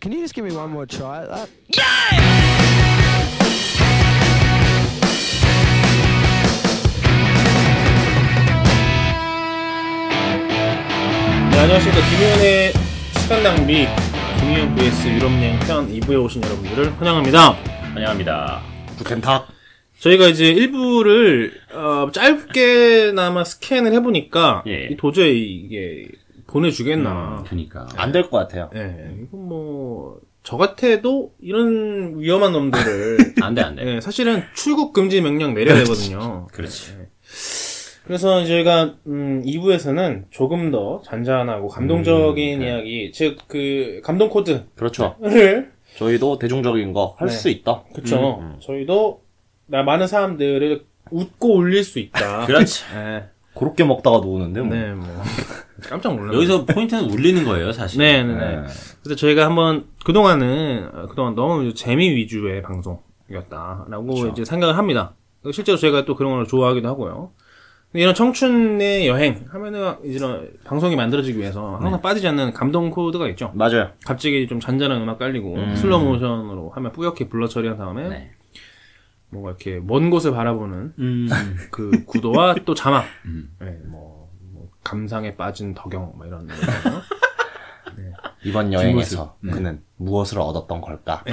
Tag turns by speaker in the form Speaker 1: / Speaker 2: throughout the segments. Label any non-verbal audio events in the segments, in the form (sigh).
Speaker 1: Can you just give me one more try at that?
Speaker 2: 네, 안녕하십니까. 김희연의 시간 낭비, 김희연 vs 유럽여행 편 2부에 오신 여러분들을 환영합니다.
Speaker 3: 환영합니다. 구텐탁.
Speaker 2: 저희가 이제 1부를 어, 짧게나마 스캔을 해보니까
Speaker 3: 예.
Speaker 2: 이 도저히 이게 보내주겠나.
Speaker 3: 그니까.
Speaker 4: 안 될 것 같아요.
Speaker 2: 예, 이건 뭐, 저 같아도 이런 위험한 놈들을 (laughs)
Speaker 3: 안 돼, 안 돼.
Speaker 2: 예, 사실은 출국 금지 명령 내려야 되거든요.
Speaker 3: 그렇지.
Speaker 2: 그래서 저희가 음, 2부에서는 조금 더 잔잔하고 감동적인 이야기, 즉 그 감동 코드를
Speaker 4: 그렇죠. 저희도 대중적인 거할
Speaker 2: 네.
Speaker 4: 수 있다.
Speaker 2: 그쵸. 저희도 나 많은 사람들을 웃고 울릴 수 있다.
Speaker 3: 그렇지.
Speaker 2: 네,
Speaker 4: 그렇게 먹다가 노는데 뭐.
Speaker 2: 네, 뭐 (laughs) 깜짝 놀랐네.
Speaker 3: 여기서 포인트는 울리는 거예요, 사실.
Speaker 2: 네, 네, 네.
Speaker 4: 네.
Speaker 2: 그래서 저희가 한번 그동안은 어, 그동안 너무 재미 위주의 방송이었다라고 이제 생각을 합니다. 실제로 저희가 또 그런 걸 좋아하기도 하고요. 이런 청춘의 여행 하면은 이런 방송이 만들어지기 위해서 항상 빠지지 않는 감동 코드가 있죠.
Speaker 4: 맞아요.
Speaker 2: 갑자기 좀 잔잔한 음악 깔리고 슬로우 모션으로 하면 뿌옇게 blur 처리한 다음에
Speaker 3: 네.
Speaker 2: 뭔가 이렇게 먼 곳을 바라보는
Speaker 3: 음.
Speaker 2: 그 구도와 또 자막, 네, 뭐, 뭐 감상에 빠진 덕영 뭐 이런 거.
Speaker 4: 이번 여행에서 그는 무엇을 얻었던 걸까?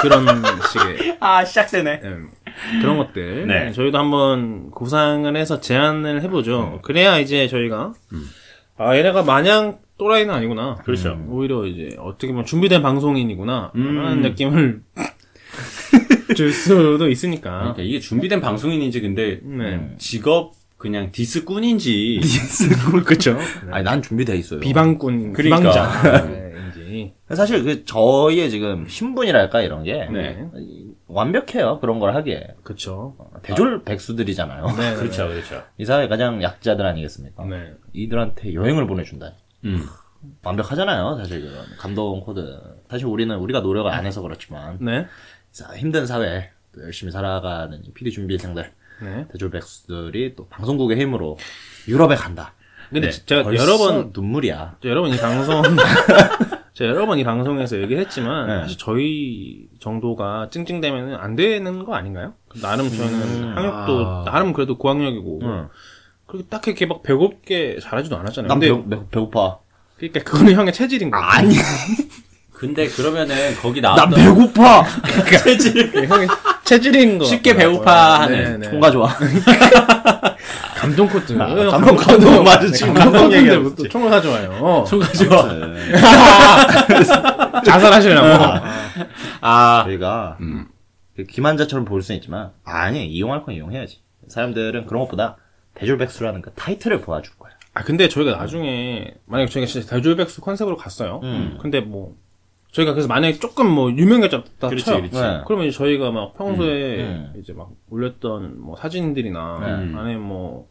Speaker 2: 그런 식의 (laughs)
Speaker 3: 아, 시작되네.
Speaker 2: 음, 그런 것들
Speaker 3: 네.
Speaker 2: 저희도 한번 구상을 해서 제안을 해보죠. 그래야 이제 저희가 아 얘네가 마냥 또라이는 아니구나.
Speaker 3: 그렇죠.
Speaker 2: 음, 오히려 이제 어떻게 보면 준비된 방송인이구나
Speaker 3: 음.
Speaker 2: 하는 느낌을 줄 수도 있으니까.
Speaker 3: 그러니까 이게 준비된 방송인인지 근데
Speaker 2: 네.
Speaker 3: 직업 그냥 디스꾼인지 (laughs)
Speaker 2: 그렇죠.
Speaker 4: 아니 난 준비돼 있어요.
Speaker 2: 비방꾼,
Speaker 3: 그러니까.
Speaker 2: 비방자인지. (laughs)
Speaker 4: 사실 그 저희의 지금 신분이랄까 이런 게
Speaker 2: 네.
Speaker 4: 완벽해요. 그런 걸 하기에
Speaker 2: 그렇죠.
Speaker 4: 대졸 백수들이잖아요.
Speaker 2: 네.
Speaker 3: 그렇죠, 그렇죠.
Speaker 4: 이 사회 가장 약자들 아니겠습니까?
Speaker 2: 네.
Speaker 4: 이들한테 여행을 보내준다.
Speaker 3: 음.
Speaker 4: 완벽하잖아요. 사실 그런 감동 코드. 사실 우리는 우리가 노력을 안 해서 그렇지만
Speaker 2: 네.
Speaker 4: 자, 힘든 사회 또 열심히 살아가는 이 PD 준비생들
Speaker 2: 네.
Speaker 4: 대졸 백수들이 또 방송국의 힘으로 유럽에 간다.
Speaker 2: 근데
Speaker 3: 네.
Speaker 2: 제가 여러 번
Speaker 4: 눈물이야.
Speaker 2: 저 여러 번 이 방송 제가 여러 번 이 방송에서 얘기를 했지만
Speaker 4: 네.
Speaker 2: 사실 저희 정도가 찡찡대면은 안 되는 거 아닌가요? 나름 저희는 학력도
Speaker 3: 아.
Speaker 2: 나름 그래도 고학력이고
Speaker 4: 응.
Speaker 2: 그리고 딱 이렇게 막 배고프게 잘하지도 않았잖아요.
Speaker 4: 난
Speaker 2: 근데
Speaker 4: 배, 배, 배고파.
Speaker 2: 그러니까 그거는 형의 체질인 거예요.
Speaker 4: 아니, (laughs)
Speaker 3: 근데 그러면은 거기
Speaker 4: 난
Speaker 3: 나왔던
Speaker 4: 배고파. (laughs)
Speaker 3: 체질
Speaker 2: 그게 형의 체질인 거.
Speaker 3: 쉽게. 배고파 하는
Speaker 2: 네, 네.
Speaker 4: 총가 좋아. (laughs)
Speaker 2: 감동 코드.
Speaker 4: 감동 코드 맞아, 지금 감동
Speaker 2: 감동 또 총을 가져와요.
Speaker 3: 총가 좋아.
Speaker 2: 자살하시려고.
Speaker 3: 아,
Speaker 4: 저희가 그 기만자처럼 보일 수는 있지만 아니 이용할 건 이용해야지. 사람들은 그런 것보다 대졸 백수라는 그 타이틀을 보여줄 거야.
Speaker 2: 아 근데 저희가 나중에 만약에 저희가 진짜 대졸백수 컨셉으로 갔어요.
Speaker 4: 음.
Speaker 2: 근데 뭐 저희가 그래서 만약에 조금 뭐 유명해졌다
Speaker 3: 그렇지,
Speaker 2: 쳐요.
Speaker 3: 그렇지.
Speaker 4: 네.
Speaker 2: 그러면 이제 저희가 막 평소에
Speaker 4: 음,
Speaker 2: 이제 막 올렸던 뭐 사진들이나
Speaker 3: 음.
Speaker 2: 안에 뭐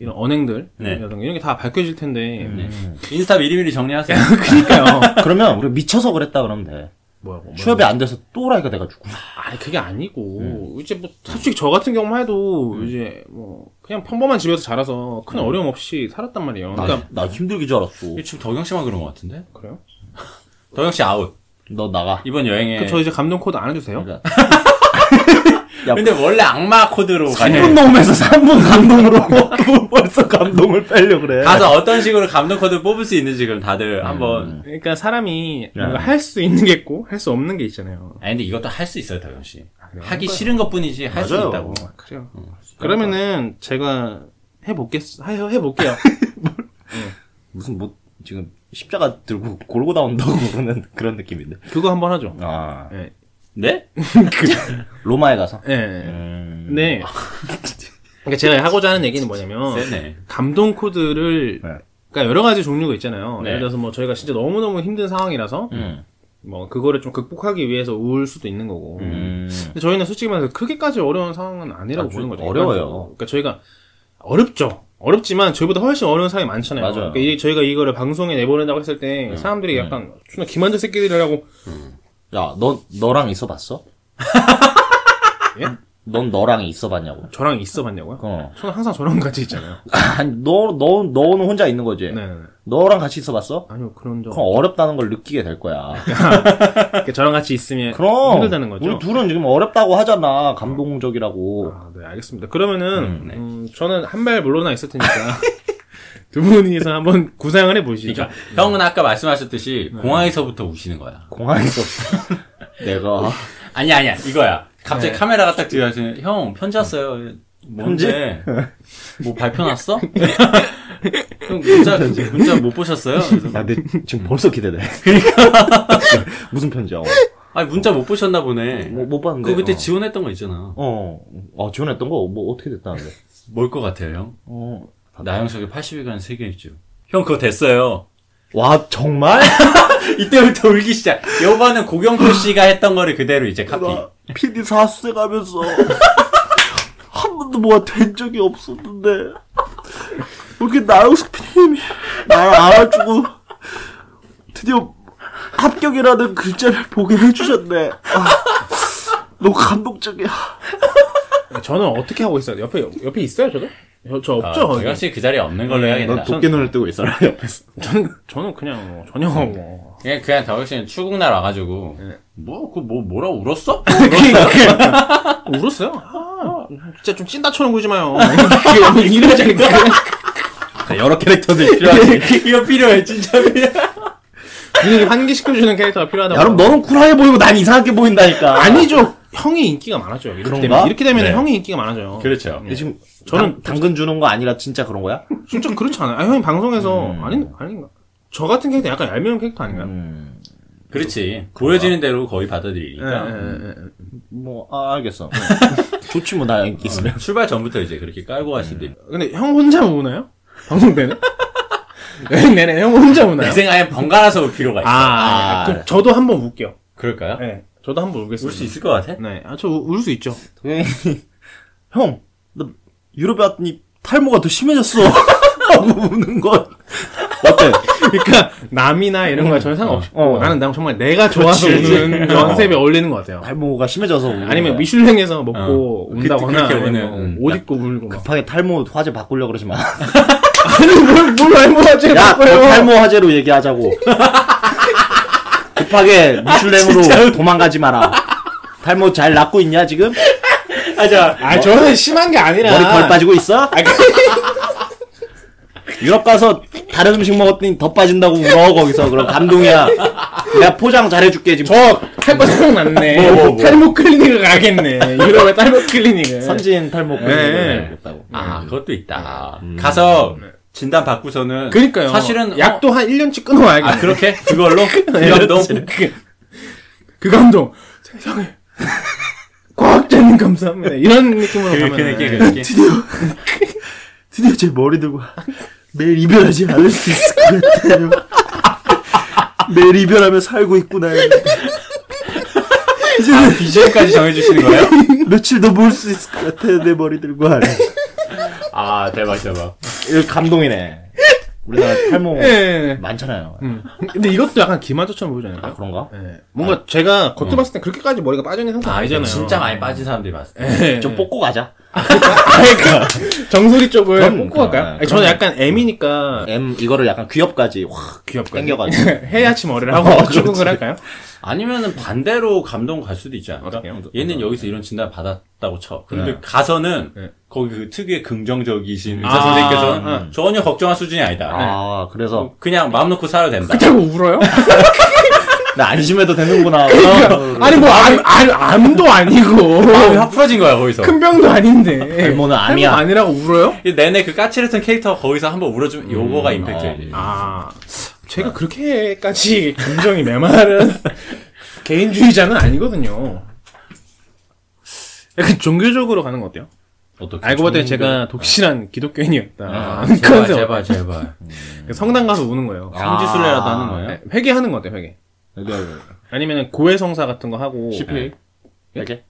Speaker 2: 이런 언행들
Speaker 3: 네.
Speaker 2: 이런 게 다 밝혀질 텐데
Speaker 3: 네. 인스타 미리미리 정리하세요. (laughs)
Speaker 2: 그러니까요. (laughs)
Speaker 4: 그러면 우리 미쳐서 그랬다 그러면 돼.
Speaker 2: 뭐야 뭐
Speaker 4: 취업이 안 돼서 또라이가 돼가지고.
Speaker 2: 아니 그게 아니고
Speaker 3: 음.
Speaker 2: 이제 뭐 솔직히 저 같은 경우만 해도 이제 뭐 그냥 평범한 집에서 자라서 큰
Speaker 3: 음.
Speaker 2: 어려움 없이 살았단 말이에요.
Speaker 4: 나,
Speaker 2: 그러니까
Speaker 4: 나 힘들기 줄 알았어.
Speaker 3: 이 지금 덕영 씨만 그런 것 같은데?
Speaker 2: 그래요? (laughs)
Speaker 3: 덕영 씨 아웃.
Speaker 4: 너 나가.
Speaker 3: 이번 여행에.
Speaker 2: 그 저 이제 감동 코드 안 해주세요?
Speaker 4: 그러니까 (laughs)
Speaker 3: 근데 원래 악마 코드로 가요.
Speaker 4: 3분 넘으면서 3분 감동으로 (laughs) 벌써 감동을 빼려 그래.
Speaker 3: 가서 어떤 식으로 감동 코드 뽑을 수 있는지 그럼 다들 한번.
Speaker 2: 그러니까 사람이
Speaker 4: 네.
Speaker 2: 뭔가 할 수 있는 게 있고 할 수 없는 게 있잖아요.
Speaker 3: 아니 근데 이것도 할 수 있어요, 덕영 씨.
Speaker 2: 그래요?
Speaker 3: 하기 싫은 것뿐이지 할 수. 있다고.
Speaker 2: 그래요. 그러면은 제가 해볼겠 해 해볼게요. (laughs)
Speaker 4: 무슨 뭐 지금 십자가 들고 골고 나온다고 (laughs) 그러는 그런 느낌인데.
Speaker 2: 그거 한번 하죠.
Speaker 4: 아
Speaker 2: 예.
Speaker 3: 네? (laughs)
Speaker 4: 로마에 가서.
Speaker 2: 예.
Speaker 4: 음.
Speaker 2: 네. 그러니까 제가 하고자 하는 얘기는 뭐냐면
Speaker 3: 세네.
Speaker 2: 감동 코드를
Speaker 4: 네.
Speaker 2: 그러니까 여러 가지 종류가 있잖아요.
Speaker 3: 네.
Speaker 2: 예를 들어서 뭐 저희가 진짜 너무 너무 힘든 상황이라서
Speaker 4: 음.
Speaker 2: 뭐 그거를 좀 극복하기 위해서 울 수도 있는 거고.
Speaker 4: 음.
Speaker 2: 근데 저희는 솔직히 말해서 크게까지 어려운 상황은 아니라고
Speaker 4: 아,
Speaker 2: 보는 거죠.
Speaker 4: 어려워요.
Speaker 2: 그러니까 저희가 어렵죠. 어렵지만 저희보다 훨씬 어려운 상황이 많잖아요.
Speaker 4: 맞아요.
Speaker 2: 그러니까 이- 저희가 이거를 방송에 내보낸다고 했을 때 사람들이 약간 존나 기만자 새끼들이라고
Speaker 4: 야, 너 너랑 있어봤어?
Speaker 2: 예?
Speaker 4: 넌 너랑 있어봤냐고.
Speaker 2: 저랑 있어봤냐고요?
Speaker 4: 어.
Speaker 2: 저는 항상 저랑 같이 있잖아요. (laughs)
Speaker 4: 아니, 너, 너, 너는 혼자 있는 거지?
Speaker 2: 네. 네.
Speaker 4: 너랑 같이 있어봤어?
Speaker 2: 아니요 그런 적.
Speaker 4: 그럼 어렵다는 걸 느끼게 될 거야. (laughs)
Speaker 2: 그러니까 저랑 같이 있으면
Speaker 4: 그럼.
Speaker 2: 힘들다는 거죠.
Speaker 4: 우리 둘은 지금 어렵다고 하잖아. 감동적이라고.
Speaker 2: 아, 네, 알겠습니다. 그러면은,
Speaker 4: 음,
Speaker 2: 음, 저는 한 발 물러나 있을 테니까, (laughs) 두 분이서 한번 구상을 해보시죠.
Speaker 3: 그러니까 형은 아까 말씀하셨듯이 공항에서부터 우시는 거야.
Speaker 4: 공항에서. 내가.
Speaker 3: 아니 아니야 이거야. 갑자기
Speaker 2: 네.
Speaker 3: 카메라가 딱 들어가서 형 편지 왔어요. 뭔데? (laughs) 뭐 발표 났어? 형 문자 문자 못 보셨어요?
Speaker 4: 나 근데 지금 벌써 기대돼. (laughs) 그러니까. 무슨 편지야? 어.
Speaker 3: 아니 문자 못 보셨나 보네.
Speaker 4: 뭐, 못 봤는데.
Speaker 3: 그 그때
Speaker 4: 어.
Speaker 3: 지원했던 거 있잖아.
Speaker 4: 어. 어, 지원했던 거? 뭐, 어떻게 됐다는데?
Speaker 3: 뭘 것 같아요 형?
Speaker 4: 어.
Speaker 3: 나영석의 80일간 세계 일주. 형 그거 됐어요.
Speaker 4: 와, 정말? (laughs)
Speaker 3: 이때부터 울기 시작. 요거는 고경표 씨가 했던 거를 그대로 이제 카피.
Speaker 4: PD 사수세 가면서 (laughs) 한 번도 뭐가 된 적이 없었는데 이렇게 나영석 PD님이 나를 알아주고 드디어 합격이라는 글자를 보게 해주셨네. 아, 너무 감동적이야.
Speaker 2: 저는 어떻게 하고 있어요? 옆에, 옆에 있어요, 저도? 저, 저
Speaker 3: 아,
Speaker 2: 없죠? 거기?
Speaker 3: 고경 씨그 자리에 없는 걸로 해야겠다.
Speaker 4: 넌 도끼 눈을 뜨고 있어라 옆에서.
Speaker 2: 저는, 저는 그냥, 뭐, 전혀, 뭐.
Speaker 3: 그냥 그냥 덕혁 씨는 출국날 와가지고 뭐그뭐 뭐라 울었어? (laughs)
Speaker 2: 울었어요? 아, 진짜 좀 찐따처럼 굴지 마요. (laughs) 이러자니까.
Speaker 4: 여러 캐릭터들이 필요하지. (laughs)
Speaker 3: 이거 필요해 진짜 필요해.
Speaker 2: 분위기 환기시켜주는 캐릭터가 필요하다고.
Speaker 4: 여러분 너는 쿨하게 보이고 난 이상하게 보인다니까.
Speaker 2: 아니죠. 형이 인기가 많아져요. 이렇게
Speaker 4: 그런가?
Speaker 2: 되면, 이렇게 되면
Speaker 3: 네.
Speaker 2: 형이 인기가 많아져요.
Speaker 3: 그렇죠.
Speaker 4: 근데 지금
Speaker 2: 저는
Speaker 4: 저는 당근 주는 거 아니라 진짜 그런 거야?
Speaker 2: 진짜 그렇지 않아요? 아, 형이 방송에서,
Speaker 4: 음.
Speaker 2: 아닌, 아닌가? 저 같은 캐릭터 약간 얄미운 캐릭터 아닌가요?
Speaker 4: 음,
Speaker 3: 그렇지. 보여지는 대로 거의 받아들이니까.
Speaker 2: 예, 예, 예.
Speaker 4: 뭐 아, 알겠어. (laughs) 좋지 뭐나 인기 있으면.
Speaker 3: 출발 전부터 이제 그렇게 깔고 갈 수도 있고.
Speaker 2: 근데 형 혼자 우나요? 방송 때는? 여행 (laughs) 내내 형 혼자 우나요?
Speaker 3: 내 생각에 번갈아서 올 필요가 있어.
Speaker 2: 아, 아,
Speaker 4: 아.
Speaker 2: 그럼 저도 한번 울게요.
Speaker 3: 그럴까요?
Speaker 2: 네, 저도 한번 울겠습니다.
Speaker 3: 울 수 있을 것 같아?
Speaker 2: 네, 아, 저 울 수 있죠.
Speaker 4: 형, 나 유럽에 왔더니 탈모가 더 심해졌어. 하고 (laughs) 우는 거. 어때?
Speaker 2: 그러니까 남이나 이런 거 전혀 상관없고
Speaker 4: 어.
Speaker 2: 나는 난 정말 내가 좋아서
Speaker 4: 그렇지.
Speaker 2: 우는 컨셉에 어울리는 것 같아요.
Speaker 4: 탈모가 심해져서 우는
Speaker 2: 아니면
Speaker 4: 거야.
Speaker 2: 미슐랭에서 먹고
Speaker 3: 어.
Speaker 2: 운다거나
Speaker 3: 그렇게
Speaker 2: 아니면
Speaker 3: 우는,
Speaker 2: 뭐
Speaker 3: 음.
Speaker 2: 옷 입고 울고 막.
Speaker 4: 급하게 탈모 화제 바꾸려고 그러지 마. (laughs)
Speaker 2: 아니 뭘뭘 알모하지
Speaker 4: 야, 너. 탈모 화제로 얘기하자고. (laughs) 급하게 미슐랭으로 도망가지 마라. 탈모 잘 낫고 있냐 지금?
Speaker 3: 아, 자.
Speaker 2: 아 저는 심한 게 아니라
Speaker 4: 머리 덜 빠지고 있어?
Speaker 2: 아, 그-
Speaker 4: 유럽 가서 다른 음식 먹었더니 더 빠진다고 울어 거기서 그럼 감동이야. 내가 포장 잘해줄게 지금.
Speaker 2: 저 탈모 생각났네.
Speaker 3: 뭐, 뭐, 뭐.
Speaker 2: 탈모 클리닉을 가겠네. 유럽의 탈모 클리닉을.
Speaker 4: 선진 탈모
Speaker 2: 네.
Speaker 4: 클리닉을 겠다고
Speaker 3: 아, 그것도 있다. 가서 진단 받고서는.
Speaker 2: 그러니까요.
Speaker 3: 사실은.
Speaker 2: 약도 한 1년치 끊어와야겠네.
Speaker 3: 아, 그렇게? 그걸로? 그 감동?
Speaker 2: 그, 그 감동. 세상에. 과학자님 감사합니다. 이런 느낌으로
Speaker 3: 그,
Speaker 2: 가면
Speaker 3: 그 느낌, 그 느낌.
Speaker 4: 드디어 제 머리 들고 매일 이별하지 않을 수 있을 것 같아요. 매일 이별하며 살고 있구나.
Speaker 3: 아, BGM까지 정해주시는 거예요?
Speaker 4: 며칠 더 볼 수 있을 것 같아요. 내 머리 들고 하네.
Speaker 3: 아, 대박, 대박.
Speaker 4: 이거 감동이네. 우리나라 탈모
Speaker 2: 예.
Speaker 4: 많잖아요.
Speaker 2: 음. 근데 이것도 약간 기마저처럼 보이지 않을까요?
Speaker 4: 아 그런가?
Speaker 2: 예. 뭔가 제가 겉으로 봤을 때 그렇게까지 머리가 빠져있는 상태
Speaker 3: 아, 이제
Speaker 2: 아니잖아요.
Speaker 3: 진짜 많이 빠진 사람들이 봤을 때.
Speaker 2: 예.
Speaker 4: 좀 뽑고 가자.
Speaker 2: 그러니까 정수리 쪽을
Speaker 4: 그럼,
Speaker 2: 뽑고 갈까요?
Speaker 4: 그럼,
Speaker 2: 아니, 저는 약간 M이니까
Speaker 4: M 이거를 약간 귀엽까지 확
Speaker 2: 귀엽고
Speaker 4: 땡겨가지고. (laughs)
Speaker 2: 해야치 머리를 하고
Speaker 4: 어, 그렇지.
Speaker 2: 할까요?
Speaker 3: 아니면은 반대로 감동 갈 수도 있지 않을까?
Speaker 2: 어떡해요?
Speaker 3: 얘는 여기서 이런 진단 받았다고 쳐. 근데
Speaker 2: 네.
Speaker 3: 가서는
Speaker 2: 네.
Speaker 3: 거기 그 특유의 긍정적이신
Speaker 2: 아,
Speaker 3: 의사 선생님께서는
Speaker 2: 음.
Speaker 3: 전혀 걱정할 수준이 아니다.
Speaker 4: 아 그래서
Speaker 3: 그냥 마음 놓고 살아도 된다.
Speaker 2: 그렇다고 울어요? (laughs)
Speaker 4: 나 안심해도 되는구나.
Speaker 2: 아니 뭐 암, 암, 암도 아니고
Speaker 3: 마음이 확 풀어진 거야 거기서.
Speaker 2: 큰 병도 아닌데
Speaker 4: 탈모는 암이야.
Speaker 2: 아니라고 울어요?
Speaker 3: 이 내내 그 까칠했던 캐릭터가 거기서 한번 울어주면 요거가 임팩트지.
Speaker 2: 아 제가 그렇게까지 감정이 메마른 (laughs) 개인주의자는 아니거든요. 약간 종교적으로 가는 거 어때요?
Speaker 3: 어떻게?
Speaker 2: 알고 봤더니
Speaker 3: 종교-
Speaker 2: 제가 독실한 기독교인이었다.
Speaker 3: 아, (laughs) 제발
Speaker 2: 컨셉
Speaker 3: 제발 제발.
Speaker 2: 성당 가서 우는 거예요.
Speaker 3: 성지순례라도 하는 거예요?
Speaker 2: 네, 회개하는 거 어때요, 회개? 아니면은 고해성사 같은 거 하고.
Speaker 4: CPA 이렇게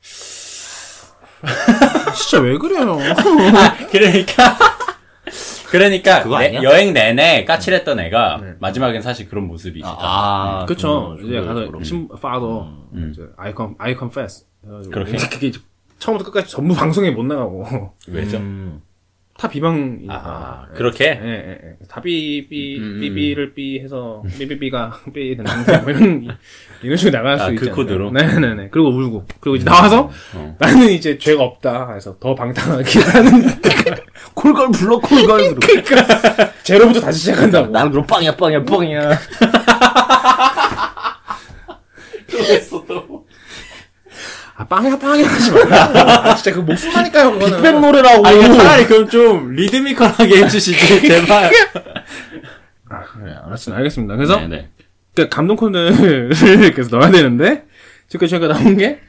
Speaker 4: (laughs)
Speaker 2: 진짜 왜 그래요? (laughs)
Speaker 3: 그러니까 (laughs) 그러니까
Speaker 4: 그거
Speaker 3: 내-
Speaker 4: 아니야?
Speaker 3: 여행 내내 까칠했던 애가
Speaker 2: 네.
Speaker 3: 마지막엔 사실 그런 모습이 있었다.
Speaker 4: 아
Speaker 2: 그쵸.
Speaker 4: 음,
Speaker 2: 이제 가서
Speaker 4: 그럼.
Speaker 2: 심, father,
Speaker 3: 음.
Speaker 2: 이제 I, con, I confess. 해가지고
Speaker 3: 그렇게?
Speaker 2: 그게 이제 처음부터 끝까지 전부 방송에 못 나가고
Speaker 3: 왜죠?
Speaker 4: 음.
Speaker 2: 다 비방이니까.
Speaker 3: 아,
Speaker 2: 예.
Speaker 3: 그렇게?
Speaker 2: 예, 예, 예. 다 삐삐,
Speaker 3: 음, 음.
Speaker 2: 삐삐를 삐 해서, 삐삐삐가 (laughs) 삐 되는 방송, 뭐 이런, 이런 식으로 나갈 수
Speaker 3: 아, 그
Speaker 2: 있잖아요.
Speaker 3: 코드로?
Speaker 2: 네네네. 그리고 울고. 그리고 이제 나와서,
Speaker 3: 어. (laughs)
Speaker 2: 나는 이제 죄가 없다. 해서 더 방탕하게 (laughs) 하는,
Speaker 4: 콜걸 불러 콜걸.
Speaker 2: 그러니까, 제로부터 다시 시작한다고.
Speaker 4: 나는 그럼 빵이야 빵이야 빵이야.
Speaker 2: 아, 빵이야, 빵이야 하지 마라. 아, 진짜 그 목숨 하니까요, 그거는.
Speaker 4: 빅뱅 노래라고.
Speaker 3: 아, 이거 차라리 그럼 좀 리드미컬하게 해주시지, (laughs) 제발.
Speaker 2: 아, 그래, 알았습니다. 알겠습니다. 그래서,
Speaker 3: 네, 네.
Speaker 2: 그 감동 코드를 (laughs) 계속 넣어야 되는데, 지금 저희가 나온 게,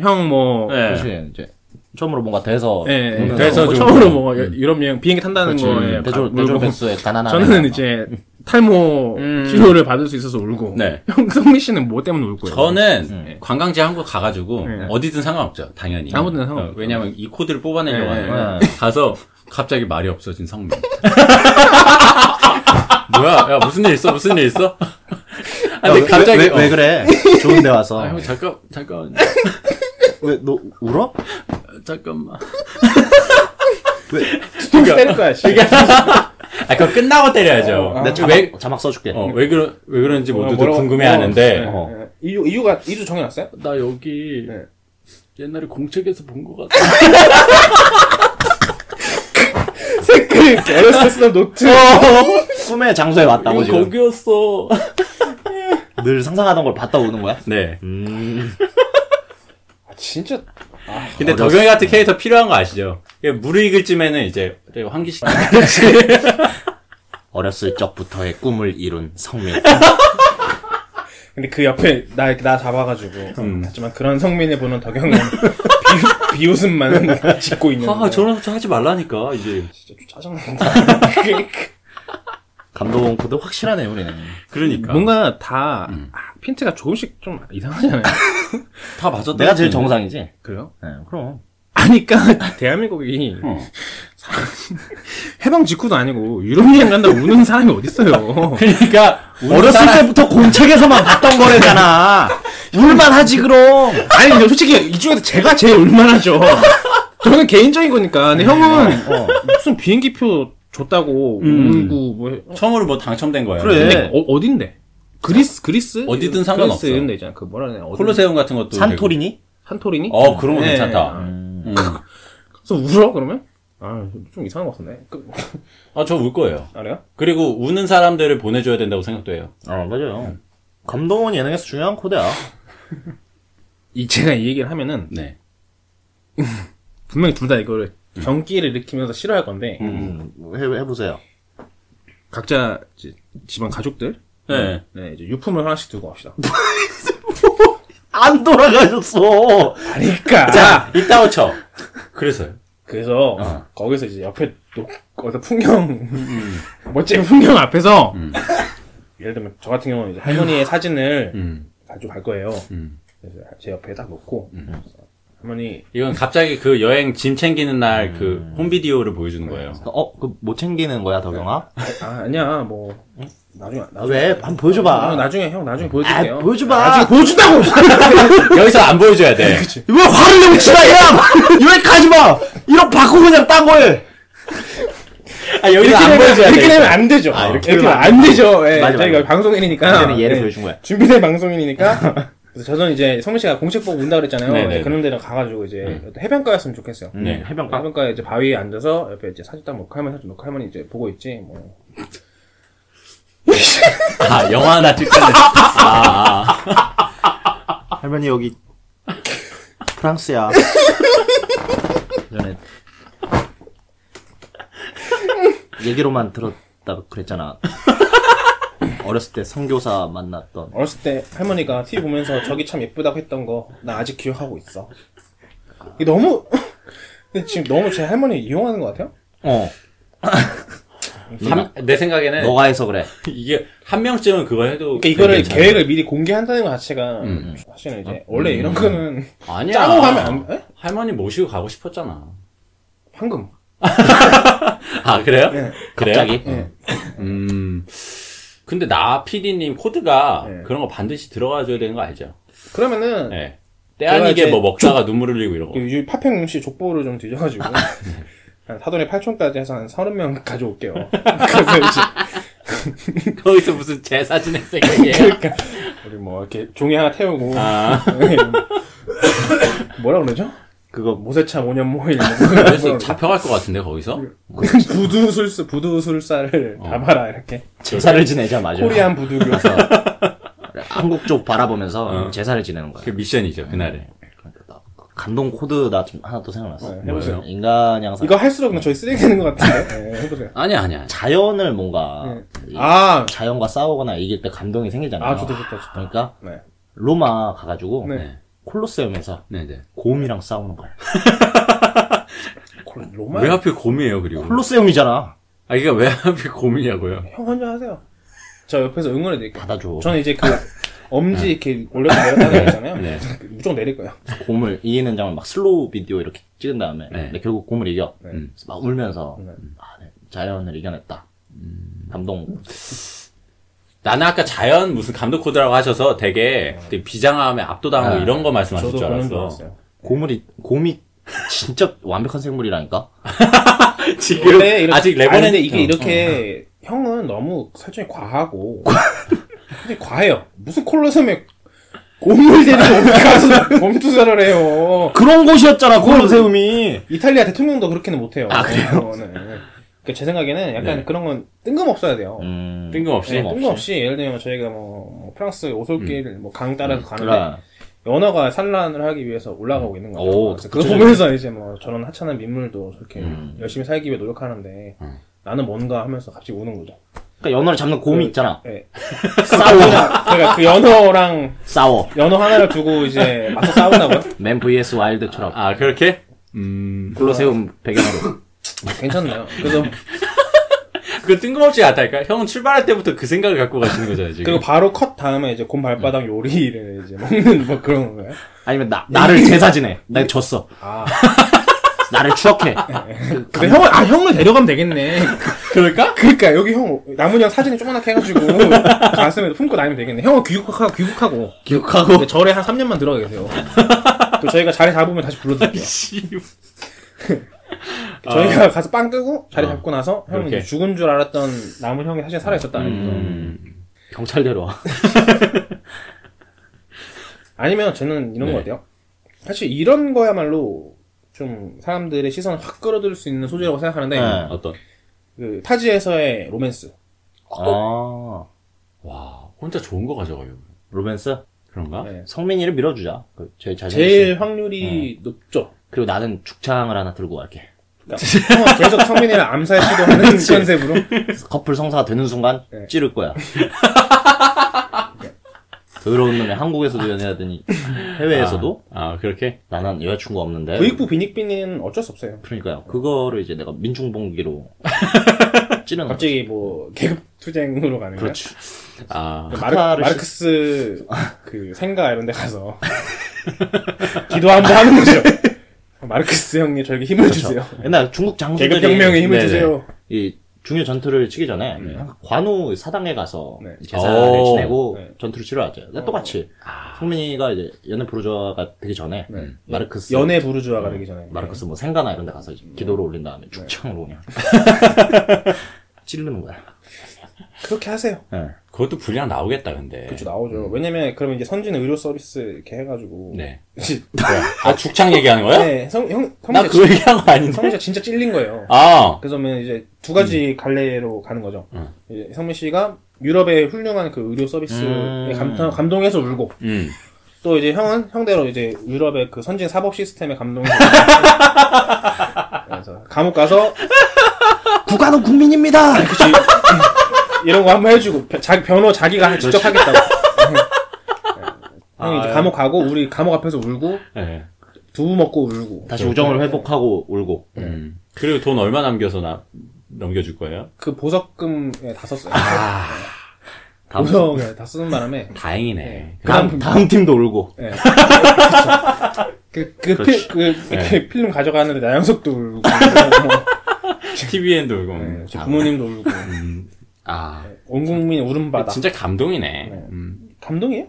Speaker 2: 형 뭐,
Speaker 3: 네.
Speaker 4: 이제 처음으로 뭔가 돼서
Speaker 2: 예, 예.
Speaker 4: 오는
Speaker 3: 돼서
Speaker 2: 뭐
Speaker 3: 좀-
Speaker 2: 처음으로 뭐 유럽 여행 비행기 탄다는
Speaker 3: 그렇지.
Speaker 2: 거에
Speaker 4: 대졸
Speaker 2: 가-
Speaker 4: 대졸
Speaker 2: 울고
Speaker 4: 백수의 가난한
Speaker 2: 저는
Speaker 4: 애가.
Speaker 2: 이제 탈모
Speaker 3: 음.
Speaker 2: 치료를 받을 수 있어서 울고
Speaker 3: 네.
Speaker 2: 형 성민 씨는 뭐 때문에 울고요?
Speaker 3: 저는 관광지 한국 가가지고
Speaker 2: 네.
Speaker 3: 어디든 상관없죠, 당연히.
Speaker 2: 아무데나 상관없죠.
Speaker 3: 어, 왜냐면 이 코드를 뽑아내려고
Speaker 2: 네,
Speaker 3: 하는
Speaker 4: 네.
Speaker 3: 가서 갑자기 말이 없어진 성민. (laughs) 뭐야? 야 무슨 일 있어? 무슨 일 있어? 아니
Speaker 4: 왜,
Speaker 3: 갑자기
Speaker 4: 왜,
Speaker 3: 어.
Speaker 4: 왜 그래? 좋은데 와서.
Speaker 3: 아, 형 잠깐 잠깐
Speaker 4: 왜 너 울어?
Speaker 3: 잠깐만. (laughs)
Speaker 2: 통 때릴 거야. 씨.
Speaker 3: 아 그거 끝나고 때려야죠.
Speaker 2: 아,
Speaker 4: 내 자막
Speaker 3: 왜,
Speaker 4: 자막 써줄게.
Speaker 3: 어, 왜 그러 왜 그런지
Speaker 2: 어,
Speaker 3: 모두들
Speaker 2: 뭐라고-
Speaker 3: 궁금해 하는데
Speaker 2: 어, 네, 네. 이유 이유가 이유 정해놨어요?
Speaker 3: 나 여기
Speaker 2: 네.
Speaker 3: 옛날에 공책에서 본 것 같아.
Speaker 2: 그 어렸을 때 쓰던 노트.
Speaker 4: 꿈의 장소에 왔다고 지금.
Speaker 3: 거기였어.
Speaker 4: 늘 상상하던 걸 봤다 우는 거야?
Speaker 3: 네.
Speaker 4: 음.
Speaker 2: 아, 진짜
Speaker 3: 근데 덕영이 같은 캐릭터 필요한 거 아시죠? 무르익을 쯤에는 이제 환기시. (laughs)
Speaker 4: 어렸을 적부터의 꿈을 이룬 성민. (laughs)
Speaker 2: 근데 그 옆에 나 나 잡아가지고
Speaker 3: 음.
Speaker 2: 하지만 그런 성민을 보는 덕영은 비, 비웃음만 (laughs) 짓고 있는.
Speaker 3: 아, 저런 소리 하지 말라니까 이제.
Speaker 2: 진짜 좀 짜증난다.
Speaker 4: 감동 코드 확실하네 우리는.
Speaker 3: 그러니까.
Speaker 2: 뭔가 다 아, 핀트가 조금씩 좀 이상하잖아요.
Speaker 3: 다 맞았다.
Speaker 4: 내가 제일 정상이지.
Speaker 2: 그래요?
Speaker 4: 네, 그럼.
Speaker 2: 아니까 (laughs) 대한민국이
Speaker 3: 어. (laughs)
Speaker 2: 해방 직후도 아니고 유럽 여행 간다 고 우는 사람이 어딨어요.
Speaker 3: 그러니까
Speaker 4: 어렸을 때부터 공책에서만 봤던 거래잖아. (laughs) 울만 하지 그럼.
Speaker 2: 아니 근데 솔직히 이 중에서 제가 제일 울만하죠. 저는 개인적인 거니까. 근데 형은
Speaker 4: 어.
Speaker 2: 무슨 비행기표 줬다고
Speaker 3: 음.
Speaker 2: 울고 뭐
Speaker 3: 처음으로 뭐 당첨된 거예요.
Speaker 4: 그래.
Speaker 2: 근데 어, 어딘데? 그리스 그리스
Speaker 3: 어디든 상관없어.
Speaker 2: 그리스 이런 데 있잖아. 그 뭐라 해야 되나?
Speaker 3: 콜로세움 같은 것도.
Speaker 4: 산토리니?
Speaker 2: 산토리니?
Speaker 3: 어, 그런 거
Speaker 2: 네.
Speaker 3: 괜찮다.
Speaker 4: 음.
Speaker 3: 음.
Speaker 2: 그래서 울어 그러면? 아 좀 이상한 것 같은데. 그,
Speaker 3: 아, 저 울 거예요.
Speaker 2: 알아요?
Speaker 3: 그리고 우는 사람들을 보내줘야 된다고 생각도 해요.
Speaker 4: 어 맞아요. 감동은 예능에서 중요한 코드야.
Speaker 2: 이 제가 이 얘기를 하면은
Speaker 3: 네. (laughs)
Speaker 2: 분명히 둘 다 이거를 경기를 일으키면서 싫어할 건데
Speaker 4: 음, 해, 해보세요.
Speaker 2: 각자 이제 집안 가족들
Speaker 3: 네.
Speaker 2: 네, 이제 유품을 하나씩 들고 갑시다. (laughs)
Speaker 4: 안 돌아가셨어.
Speaker 2: 그러니까
Speaker 3: 자, 이따오 쳐. 그래서요.
Speaker 2: 그래서
Speaker 3: 어.
Speaker 2: 거기서 이제 옆에 또 어떤 풍경 멋진 풍경 앞에서
Speaker 3: 음.
Speaker 2: 예를 들면 저 같은 경우는 이제 할머니의 사진을
Speaker 3: 음.
Speaker 2: 가지고 갈 거예요.
Speaker 3: 음.
Speaker 2: 그래서 제 옆에 딱 놓고 할머니
Speaker 3: 이건 갑자기 그 여행 짐 챙기는 날 그 홈비디오를 보여주는 거예요.
Speaker 4: 어, 그 못 챙기는 거야, 덕영아?
Speaker 2: 아 아니야 뭐 나중에
Speaker 4: 아,
Speaker 2: 나중에
Speaker 4: 왜? 한번 보여줘봐.
Speaker 2: 형, 나중에 형 나중에 보여줄게요.
Speaker 4: 아, 보여줘봐.
Speaker 2: 나중에 보여준다고. (laughs)
Speaker 3: 여기서 안 보여줘야 돼.
Speaker 4: 왜 화를 내고 치마, 야! 왜 가지 마! 이런 바꾸고 그냥 딴거 해!
Speaker 3: 아, 여기서
Speaker 2: 이렇게
Speaker 3: 안
Speaker 2: 되면
Speaker 3: 보여줘야 돼.
Speaker 2: 이렇게 되면 안 되죠.
Speaker 4: 아,
Speaker 2: 이렇게,
Speaker 4: 이렇게
Speaker 2: 되면 안 되죠. 예,
Speaker 4: 맞아,
Speaker 2: 저희가
Speaker 4: 맞아.
Speaker 2: 방송인이니까
Speaker 4: 그때는 얘를
Speaker 2: 예,
Speaker 4: 보여준 거야.
Speaker 2: 준비된 방송이니까. (laughs) 그래서 저는 이제 성민 씨가 공책 보고 운다 그랬잖아요.
Speaker 3: 네네.
Speaker 2: 이제 그런 데를 가가지고 이제 어떤 해변가였으면 좋겠어요.
Speaker 4: 음,
Speaker 3: 네.
Speaker 4: 해변가.
Speaker 2: 해변가에 이제 바위에 앉아서 옆에 이제 사진 딱 놓고 할머니 사진 놓고 할머니 이제 보고 있지. 뭐
Speaker 3: 아, 영화 하나 찍거든. 아, 아.
Speaker 4: 할머니 여기 프랑스야. 전에 얘기로만 들었다고 그랬잖아. 어렸을 때 선교사 만났던.
Speaker 2: 어렸을 때 할머니가 TV 보면서 저기 참 예쁘다고 했던 거 나 아직 기억하고 있어. 이게 너무 근데 지금 너무 제 할머니 이용하는 것 같아요.
Speaker 4: 어.
Speaker 3: 한- 내 생각에는
Speaker 4: 너가 해서 그래.
Speaker 3: 이게 한 명쯤은 그거 해도
Speaker 2: 그러니까 이거를
Speaker 3: 괜찮아요.
Speaker 2: 계획을 미리 공개한다는 것 자체가
Speaker 3: 음.
Speaker 2: 사실은 이제 원래 이런 거는
Speaker 3: 아니야.
Speaker 2: 짜고 가면 안 에?
Speaker 3: 할머니 모시고 가고 싶었잖아.
Speaker 2: 황금. (laughs)
Speaker 3: 아 그래요?
Speaker 2: 예.
Speaker 3: 그래요?
Speaker 4: 갑자기?
Speaker 2: 예.
Speaker 3: 음. 근데 나 PD님 코드가
Speaker 2: 네.
Speaker 3: 그런 거 반드시 들어가줘야 되는 거 알죠?
Speaker 2: 그러면은
Speaker 3: 네. 때 아니게 뭐 먹다가 눈물 흘리고 이러고.
Speaker 2: 그 유- 파평시 족보를 좀 뒤져가지고 한 사돈의 8촌까지 해서 한 30명 (laughs) 가져올게요. (laughs)
Speaker 3: 거기서 무슨 제사 지낼 생각이에요?
Speaker 2: 그러니까 우리 뭐 이렇게 종이 하나 태우고
Speaker 3: 아, (laughs)
Speaker 2: 뭐라 그러죠?
Speaker 5: 그거
Speaker 2: 모세차 5년 모일
Speaker 3: 그래서 잡혀갈 것 같은데 거기서?
Speaker 2: 부두술사 부두술사를 담아라 이렇게
Speaker 4: 제사를 지내자 맞아.
Speaker 2: 코리안 부두교
Speaker 4: 한국 쪽 바라보면서
Speaker 3: 어.
Speaker 4: 제사를 지내는 거야.
Speaker 3: 그 미션이죠 그날에.
Speaker 4: 감동 코드 나 좀 하나 또 생각났어.
Speaker 2: 네, 해보세요.
Speaker 4: 인간 양상.
Speaker 2: 이거 할수록 그냥 저희 쓰레기 되는 것 같은데 (laughs) 네, 해보세요.
Speaker 3: 아니야 아니야.
Speaker 4: 자연을 뭔가 이
Speaker 2: 아,
Speaker 4: 자연과 싸우거나 이길 때 감동이 생기잖아요.
Speaker 2: 아 좋다 좋다 좋다.
Speaker 4: 그러니까
Speaker 2: 네.
Speaker 4: 로마 가가지고
Speaker 2: 네.
Speaker 3: 네.
Speaker 4: 콜로세움에서
Speaker 3: 네네.
Speaker 4: 곰이랑 싸우는 거야. (laughs)
Speaker 2: 콜- 로마
Speaker 3: 왜 하필 곰이에요 그리고?
Speaker 4: 콜로세움이잖아.
Speaker 3: 아 이게 왜 하필 곰이냐고요?
Speaker 2: 형 먼저 하세요. 저 옆에서 응원해 드릴게요.
Speaker 4: 받아줘.
Speaker 2: 저는 이제 그 엄지 이렇게 올려서 내렸다 내렸잖아요.
Speaker 3: 네.
Speaker 2: 무조건 내릴 거예요.
Speaker 4: 곰을 이기는 장면 막 슬로우 비디오 이렇게 찍은 다음에
Speaker 3: 네.
Speaker 4: 근데 결국 곰을 이겨.
Speaker 2: 네.
Speaker 3: 음.
Speaker 4: 막 울면서
Speaker 2: 네.
Speaker 4: 아, 네. 자연을 이겨냈다. 감동.
Speaker 3: 나는 아까 자연 무슨 감동 코드라고 하셔서 되게, 되게 비장함에 압도당하고
Speaker 4: 아.
Speaker 3: 이런 거 말씀하실 줄 알았어.
Speaker 4: 곰이 곰이 진짜 완벽한 생물이라니까. (laughs)
Speaker 3: 지금 아직
Speaker 2: 아니,
Speaker 3: 레버넌
Speaker 2: 근데 이게 이렇게 형은 너무 설정이 과하고 (laughs) 설정이 과해요. 무슨 콜로세움에 곰을 데리고 가서 (laughs) 몸투사를 해요.
Speaker 4: 그런 곳이었잖아 콜로세움이.
Speaker 2: 이탈리아 대통령도 그렇게는 못해요.
Speaker 3: 아, 그래요?
Speaker 2: 그거는. 그러니까 제 생각에는 약간
Speaker 3: 네.
Speaker 2: 그런 건 뜬금없어야 돼요.
Speaker 4: 음.
Speaker 3: 뜬금없이.
Speaker 2: 네, 뜬금없이 예를 들면 저희가 뭐, 뭐 프랑스 오솔길 뭐강 따라서 가는데
Speaker 4: 그래.
Speaker 2: 연어가 산란을 하기 위해서 올라가고 있는 거죠.
Speaker 4: 오,
Speaker 2: 그래서 그거. 보면서 이제 뭐 저런 하찮은 민물도 저렇게
Speaker 4: 음.
Speaker 2: 열심히 살기 위해 노력하는데
Speaker 3: 음.
Speaker 2: 나는 뭔가 하면서 갑자기 우는 거죠.
Speaker 4: 그러니까 연어를 잡는 곰이 있잖아.
Speaker 2: 네. (laughs)
Speaker 4: 싸워.
Speaker 2: 그러니까 그 연어랑
Speaker 4: 싸워.
Speaker 2: 연어 하나를 두고 이제 맞서 싸우나 봐요.
Speaker 4: 맨 vs 와일드처럼.
Speaker 3: 아 그렇게? 음.
Speaker 4: 콜로세움 배경으로.
Speaker 2: 괜찮네요. 그래서
Speaker 3: 그 뜬금없이 같다니까. 형은 출발할 때부터 그 생각을 갖고 가시는 거잖아요 지금.
Speaker 2: 그리고 바로 컷 다음에 이제 곰 발바닥 요리를 이제 먹는 뭐 그런 거예요.
Speaker 4: 아니면 나 나를 (laughs) 제사 지내. 나 졌어.
Speaker 2: 아, (laughs)
Speaker 4: 나를 추억해.
Speaker 2: 근데 형을 아 형을 데려가면 되겠네. (laughs)
Speaker 3: 그럴까?
Speaker 2: 그러니까 여기 형 남은 형 사진이 조그맣게 해가지고 (laughs) 가슴에 품고 다니면 되겠네. 형은 귀국하고
Speaker 4: 귀국하고.
Speaker 2: 근데 절에 한 3년만 들어가 계세요. 또 저희가 자리 잡으면 다시 불러드릴게요. (laughs) 저희가 가서 빵 뜨고 자리
Speaker 3: 어.
Speaker 2: 잡고 나서 형은
Speaker 3: 그렇게.
Speaker 2: 이제 죽은 줄 알았던 남은 형이 사실 살아 있었다는 거죠.
Speaker 3: 음.
Speaker 4: 경찰 데려와.
Speaker 2: 아니면 저는 이런
Speaker 3: 네.
Speaker 2: 거 같아요. 사실 이런 거야말로 좀 사람들의 시선을 확 끌어들일 수 있는 소재라고 생각하는데
Speaker 4: 네.
Speaker 3: 어떤?
Speaker 2: 그 타지에서의 로맨스.
Speaker 4: 아.
Speaker 3: 와 혼자 좋은 거 가져가요.
Speaker 4: 로맨스?
Speaker 3: 그런가?
Speaker 2: 네.
Speaker 4: 성민이를 밀어주자. 그 제일 잘
Speaker 2: 제일 확률이 높죠.
Speaker 4: 그리고 나는 죽창을 하나 들고 갈게.
Speaker 2: 그러니까 형은 계속 성민이를 암살 시도하는 (laughs) 컨셉으로.
Speaker 4: 커플 성사가 되는 순간
Speaker 2: 네.
Speaker 4: 찌를 거야. (laughs) 더러운 놈이 한국에서도 연애하더니 해외에서도
Speaker 3: 아 그렇게?
Speaker 4: 나는 여자친구 없는데.
Speaker 2: 부익부 비닉비니는 어쩔 수 없어요.
Speaker 4: 그러니까요. 그거를 이제 내가 민중봉기로 (laughs) 찌는 거지.
Speaker 2: 갑자기 뭐 계급 투쟁으로 가는 거예요.
Speaker 4: 그렇지.
Speaker 3: 아
Speaker 2: 마르,
Speaker 4: 카타르시스.
Speaker 2: 마르크스 그 생가 이런 데 가서 (laughs) 기도 한번 하는 거죠. (laughs) 마르크스 형님 저에게 힘을 주세요.
Speaker 4: 옛날 중국 장수들이
Speaker 2: 계급혁명에 힘을
Speaker 3: 네네.
Speaker 2: 주세요.
Speaker 4: 이 중요 전투를 치기 전에 관우 사당에 가서
Speaker 2: 네.
Speaker 4: 제사를
Speaker 3: 오.
Speaker 4: 지내고
Speaker 2: 네.
Speaker 4: 전투를 치러왔죠. 근데 똑같이 성민이가 이제 연애 부르주아가 되기 전에
Speaker 2: 네.
Speaker 4: 마르크스
Speaker 2: 연애 부르주아가 되기 전에.
Speaker 4: 마르크스 뭐 생가나 이런 데 가서 이제 기도를 올린 다음에 죽창으로 그냥 (laughs) 찌르는 거야.
Speaker 2: 그렇게 하세요.
Speaker 4: 네.
Speaker 3: 그것도 분량 나오겠다 근데.
Speaker 2: 그렇죠 나오죠. 왜냐면 그러면 이제 선진 의료 서비스 이렇게 해가지고.
Speaker 3: 네. 아 죽창 얘기하는 거야?
Speaker 2: 네, 성, 형,
Speaker 3: 나
Speaker 2: 성민
Speaker 3: 그거 얘기한 거 아닌데.
Speaker 2: 성민 씨가 진짜 찔린 거예요.
Speaker 3: 아.
Speaker 2: 그래서면 이제 두 가지 갈래로 가는 거죠.
Speaker 3: 음.
Speaker 2: 이제 성민 씨가 유럽의 훌륭한 그 의료 서비스에
Speaker 4: 음.
Speaker 2: 감동, 감동해서 울고
Speaker 3: 음.
Speaker 2: 또 이제 형은 형대로 이제 유럽의 그 선진 사법 시스템에 감동해서 (laughs) 그래서 감옥 가서 (laughs)
Speaker 4: 국가는 국민입니다.
Speaker 2: 그치 (laughs) 이런 거 한번 해주고 벼- 자기 변호 자기가 직접 하겠다고. (laughs) 형이 이제
Speaker 3: 아.
Speaker 2: 감옥 가고 우리 감옥 앞에서 울고
Speaker 3: 네.
Speaker 2: 두부 먹고 울고
Speaker 4: 다시 우정을 회복하고 울고.
Speaker 3: 음. 그리고 돈 얼마 남겨서 나 넘겨줄 거예요?
Speaker 2: 그 보석금에 다 썼어요. (laughs)
Speaker 4: 다음,
Speaker 2: 보석에 다 쓰는 바람에
Speaker 3: 다행이네.
Speaker 4: 다음, 다음 팀도 울고.
Speaker 2: 예. 그, 그,
Speaker 4: 그렇지.
Speaker 2: 필, 그, 그 필름 가져가는데 나영석도 울고, (laughs)
Speaker 3: TVN도 울고.
Speaker 2: 네, 제 부모님도 울고,
Speaker 3: 아.
Speaker 2: 온 국민 울음바다.
Speaker 3: 진짜 감동이네.
Speaker 2: 네.
Speaker 3: 음.
Speaker 2: 감동이에요?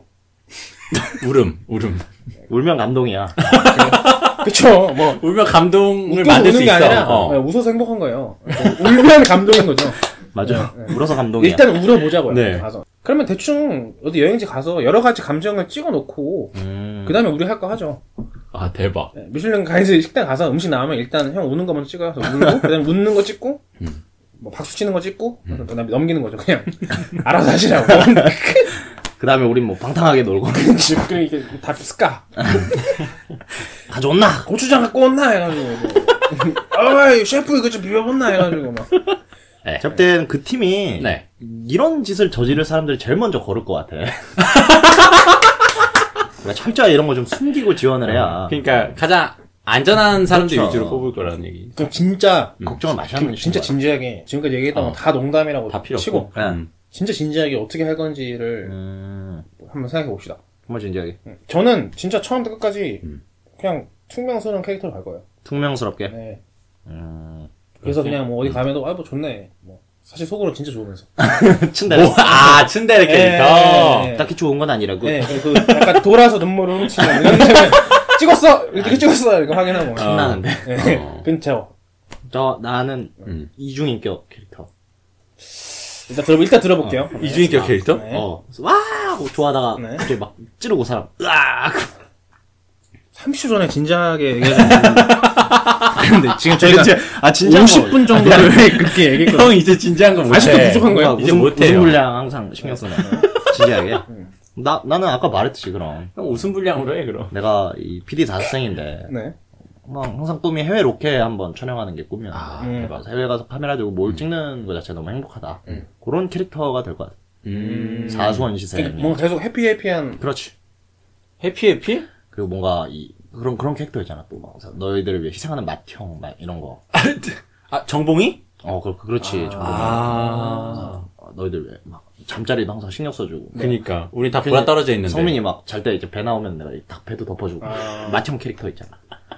Speaker 2: (laughs)
Speaker 3: 울음, 울음. (laughs)
Speaker 4: 울면 감동이야. (laughs)
Speaker 2: 그쵸. 뭐
Speaker 3: 울면 감동을 만들
Speaker 2: 수게
Speaker 3: 있어.
Speaker 2: 아니라
Speaker 3: 어.
Speaker 2: 네, 웃어서 행복한 거예요. 울면 감동인 거죠.
Speaker 4: 맞아. 울어서 감동이야.
Speaker 2: 일단 울어보자고요.
Speaker 3: 네.
Speaker 2: 가서. 그러면 대충 어디 여행지 가서 여러 가지 감정을 찍어 놓고
Speaker 4: 음.
Speaker 2: 그 다음에 우리 할 거 하죠.
Speaker 3: 아, 대박.
Speaker 2: 네, 미슐랭 가이드 식당 가서 음식 나오면 일단 형 우는 거 먼저 찍어요. 그래서 울고 그 다음에 웃는 거 찍고 뭐 박수 치는 거 찍고 그다음에 넘기는 거죠. 그냥. (laughs) 알아서 하시라고. (laughs)
Speaker 4: 그 다음에 우린 뭐 방탕하게 놀고. (laughs)
Speaker 2: 그럼 이게 다 스카
Speaker 4: 가져온나?
Speaker 2: 고추장 갖고 온나? 해가지고 어이 셰프 이거 좀 비벼본나? 해가지고 막.
Speaker 4: 제가 볼땐 그 팀이
Speaker 3: 네.
Speaker 4: 이런 짓을 저지를 사람들이 제일 먼저 걸을 것 같아. 그러니까 철저히 이런 거 좀 숨기고 지원을 해야.
Speaker 3: 그러니까 가장 안전한 사람들
Speaker 4: 그렇죠.
Speaker 3: 위주로 뽑을 거라는 얘기.
Speaker 2: 그럼 진짜
Speaker 4: 걱정을 마시 하는
Speaker 2: 진짜 진지하게 지금까지 얘기했던 건다 농담이라고
Speaker 3: 다 필요
Speaker 2: 치고
Speaker 3: 없고.
Speaker 4: 네.
Speaker 3: 음.
Speaker 2: 진짜 진지하게 어떻게 할 건지를
Speaker 4: 음,
Speaker 2: 한번 생각해 봅시다.
Speaker 4: 정말 진지하게.
Speaker 2: 저는 진짜 처음부터 끝까지 그냥 퉁명스러운 캐릭터로 갈 거예요.
Speaker 4: 퉁명스럽게.
Speaker 2: 네.
Speaker 4: 음,
Speaker 2: 그래서 그냥 뭐 어디 가면도 아뭐 좋네. 뭐 사실 속으로 진짜 좋으면서. (laughs)
Speaker 4: 친다래.
Speaker 3: 뭐, 아, 츤데레 캐릭터.
Speaker 2: 예, 예, 예.
Speaker 4: 딱히 좋은 건 아니라고.
Speaker 2: 네, 그 약간 돌아서 눈물을 훔치는 (laughs) 찍었어 이렇게 찍었어 이거 확인하고.
Speaker 4: 신나는데.
Speaker 2: 네,
Speaker 3: 어.
Speaker 2: 근처.
Speaker 4: 저 나는
Speaker 3: 음.
Speaker 4: 이중인격 캐릭터.
Speaker 2: 일단 들어 일단 들어볼게요.
Speaker 3: 이중인격 캐릭터?
Speaker 2: 네.
Speaker 4: 어, 그래서 와 하고 좋아하다가
Speaker 2: 네.
Speaker 4: 갑자기 막 찌르고 사람. 으악.
Speaker 2: 30초 전에 진지하게 얘기해줬는데. (laughs) 근데 지금 저희가
Speaker 4: 아
Speaker 2: 50분 정도를 그렇게 얘기했거든요. (laughs)
Speaker 3: 형 이제 진지한 거 못해.
Speaker 2: 아직도 부족한 거예요?
Speaker 3: 이제
Speaker 4: 웃음,
Speaker 3: 못해요.
Speaker 4: 웃음 분량 항상 신경 쓰네. 진지하게. 나 나는 아까 말했듯이 그럼
Speaker 3: 형 웃음 분량으로 해 그럼.
Speaker 4: 내가 이 PD 다섯생인데
Speaker 2: 네.
Speaker 4: 뭐 항상 꿈이 해외 로케 한번 촬영하는 게 꿈이었는데
Speaker 3: 아,
Speaker 2: 음.
Speaker 3: 대박.
Speaker 4: 해외 가서 카메라 들고 뭘 찍는 거 자체가 너무 행복하다. 그런 캐릭터가 될 것 같아.
Speaker 3: 음.
Speaker 4: 사수원 시세.
Speaker 2: 그러니까 뭔가 계속 해피 해피한
Speaker 4: 그렇지.
Speaker 3: 해피 해피?
Speaker 4: 그리고 뭔가 이 그런 그런 캐릭터 있잖아 또막 너희들을 위해 희생하는 맏형 막 이런 거. (laughs)
Speaker 3: 아 정봉이?
Speaker 4: 어 그, 그렇지. 정말.
Speaker 3: 아.
Speaker 4: 어, 너희들 위해 막 잠자리도 항상 신경 써주고.
Speaker 3: 그니까 우리 다 보라 떨어져 있는데.
Speaker 4: 성민이 막 잘 때 이제 배 나오면 내가 딱 배도 덮어주고
Speaker 2: 아.
Speaker 4: 맏형 캐릭터 있잖아.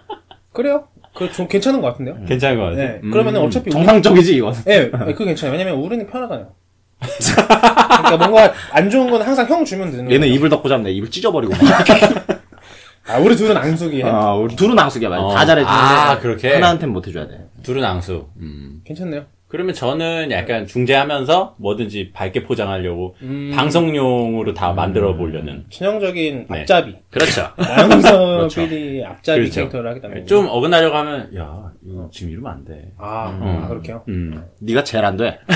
Speaker 4: (laughs)
Speaker 2: 그래요? 그좀 괜찮은 것 같은데요?
Speaker 3: 괜찮은 거 같아.
Speaker 2: 네.
Speaker 3: 음.
Speaker 2: 그러면은 어차피
Speaker 4: 정상적이지 이건.
Speaker 2: 예, 네, 그거 괜찮아요. 왜냐면 우리는 편하잖아요. 그러니까 뭔가 안 좋은 건 항상 형 주면 되는
Speaker 4: 얘는
Speaker 2: 거예요.
Speaker 4: 입을 덮고 잡네. 입을 찢어버리고. (laughs)
Speaker 2: 아, 우리 둘은 앙숙이야.
Speaker 4: 아, 우리 둘은 앙숙이야. 맞아.
Speaker 3: 어.
Speaker 4: 다 잘해주는데
Speaker 3: 아, 그렇게?
Speaker 4: 하나한테는 못해줘야 돼.
Speaker 3: 둘은 앙수. 음.
Speaker 2: 괜찮네요.
Speaker 3: 그러면 저는 약간 중재하면서 뭐든지 밝게 포장하려고
Speaker 2: 음.
Speaker 3: 방송용으로 다 만들어 보려는.
Speaker 2: 전형적인
Speaker 3: 네.
Speaker 2: 앞잡이.
Speaker 3: 그렇죠. (laughs)
Speaker 2: 나영석 PD 앞잡이
Speaker 3: 그렇죠.
Speaker 2: 캐릭터를 하겠다는
Speaker 3: 좀 어긋나려고 하면 야 이거 지금 이러면 안 돼.
Speaker 2: 아,
Speaker 3: 음.
Speaker 2: 아, 그렇게요?
Speaker 3: 음.
Speaker 4: 네가 제일 안 돼. (laughs)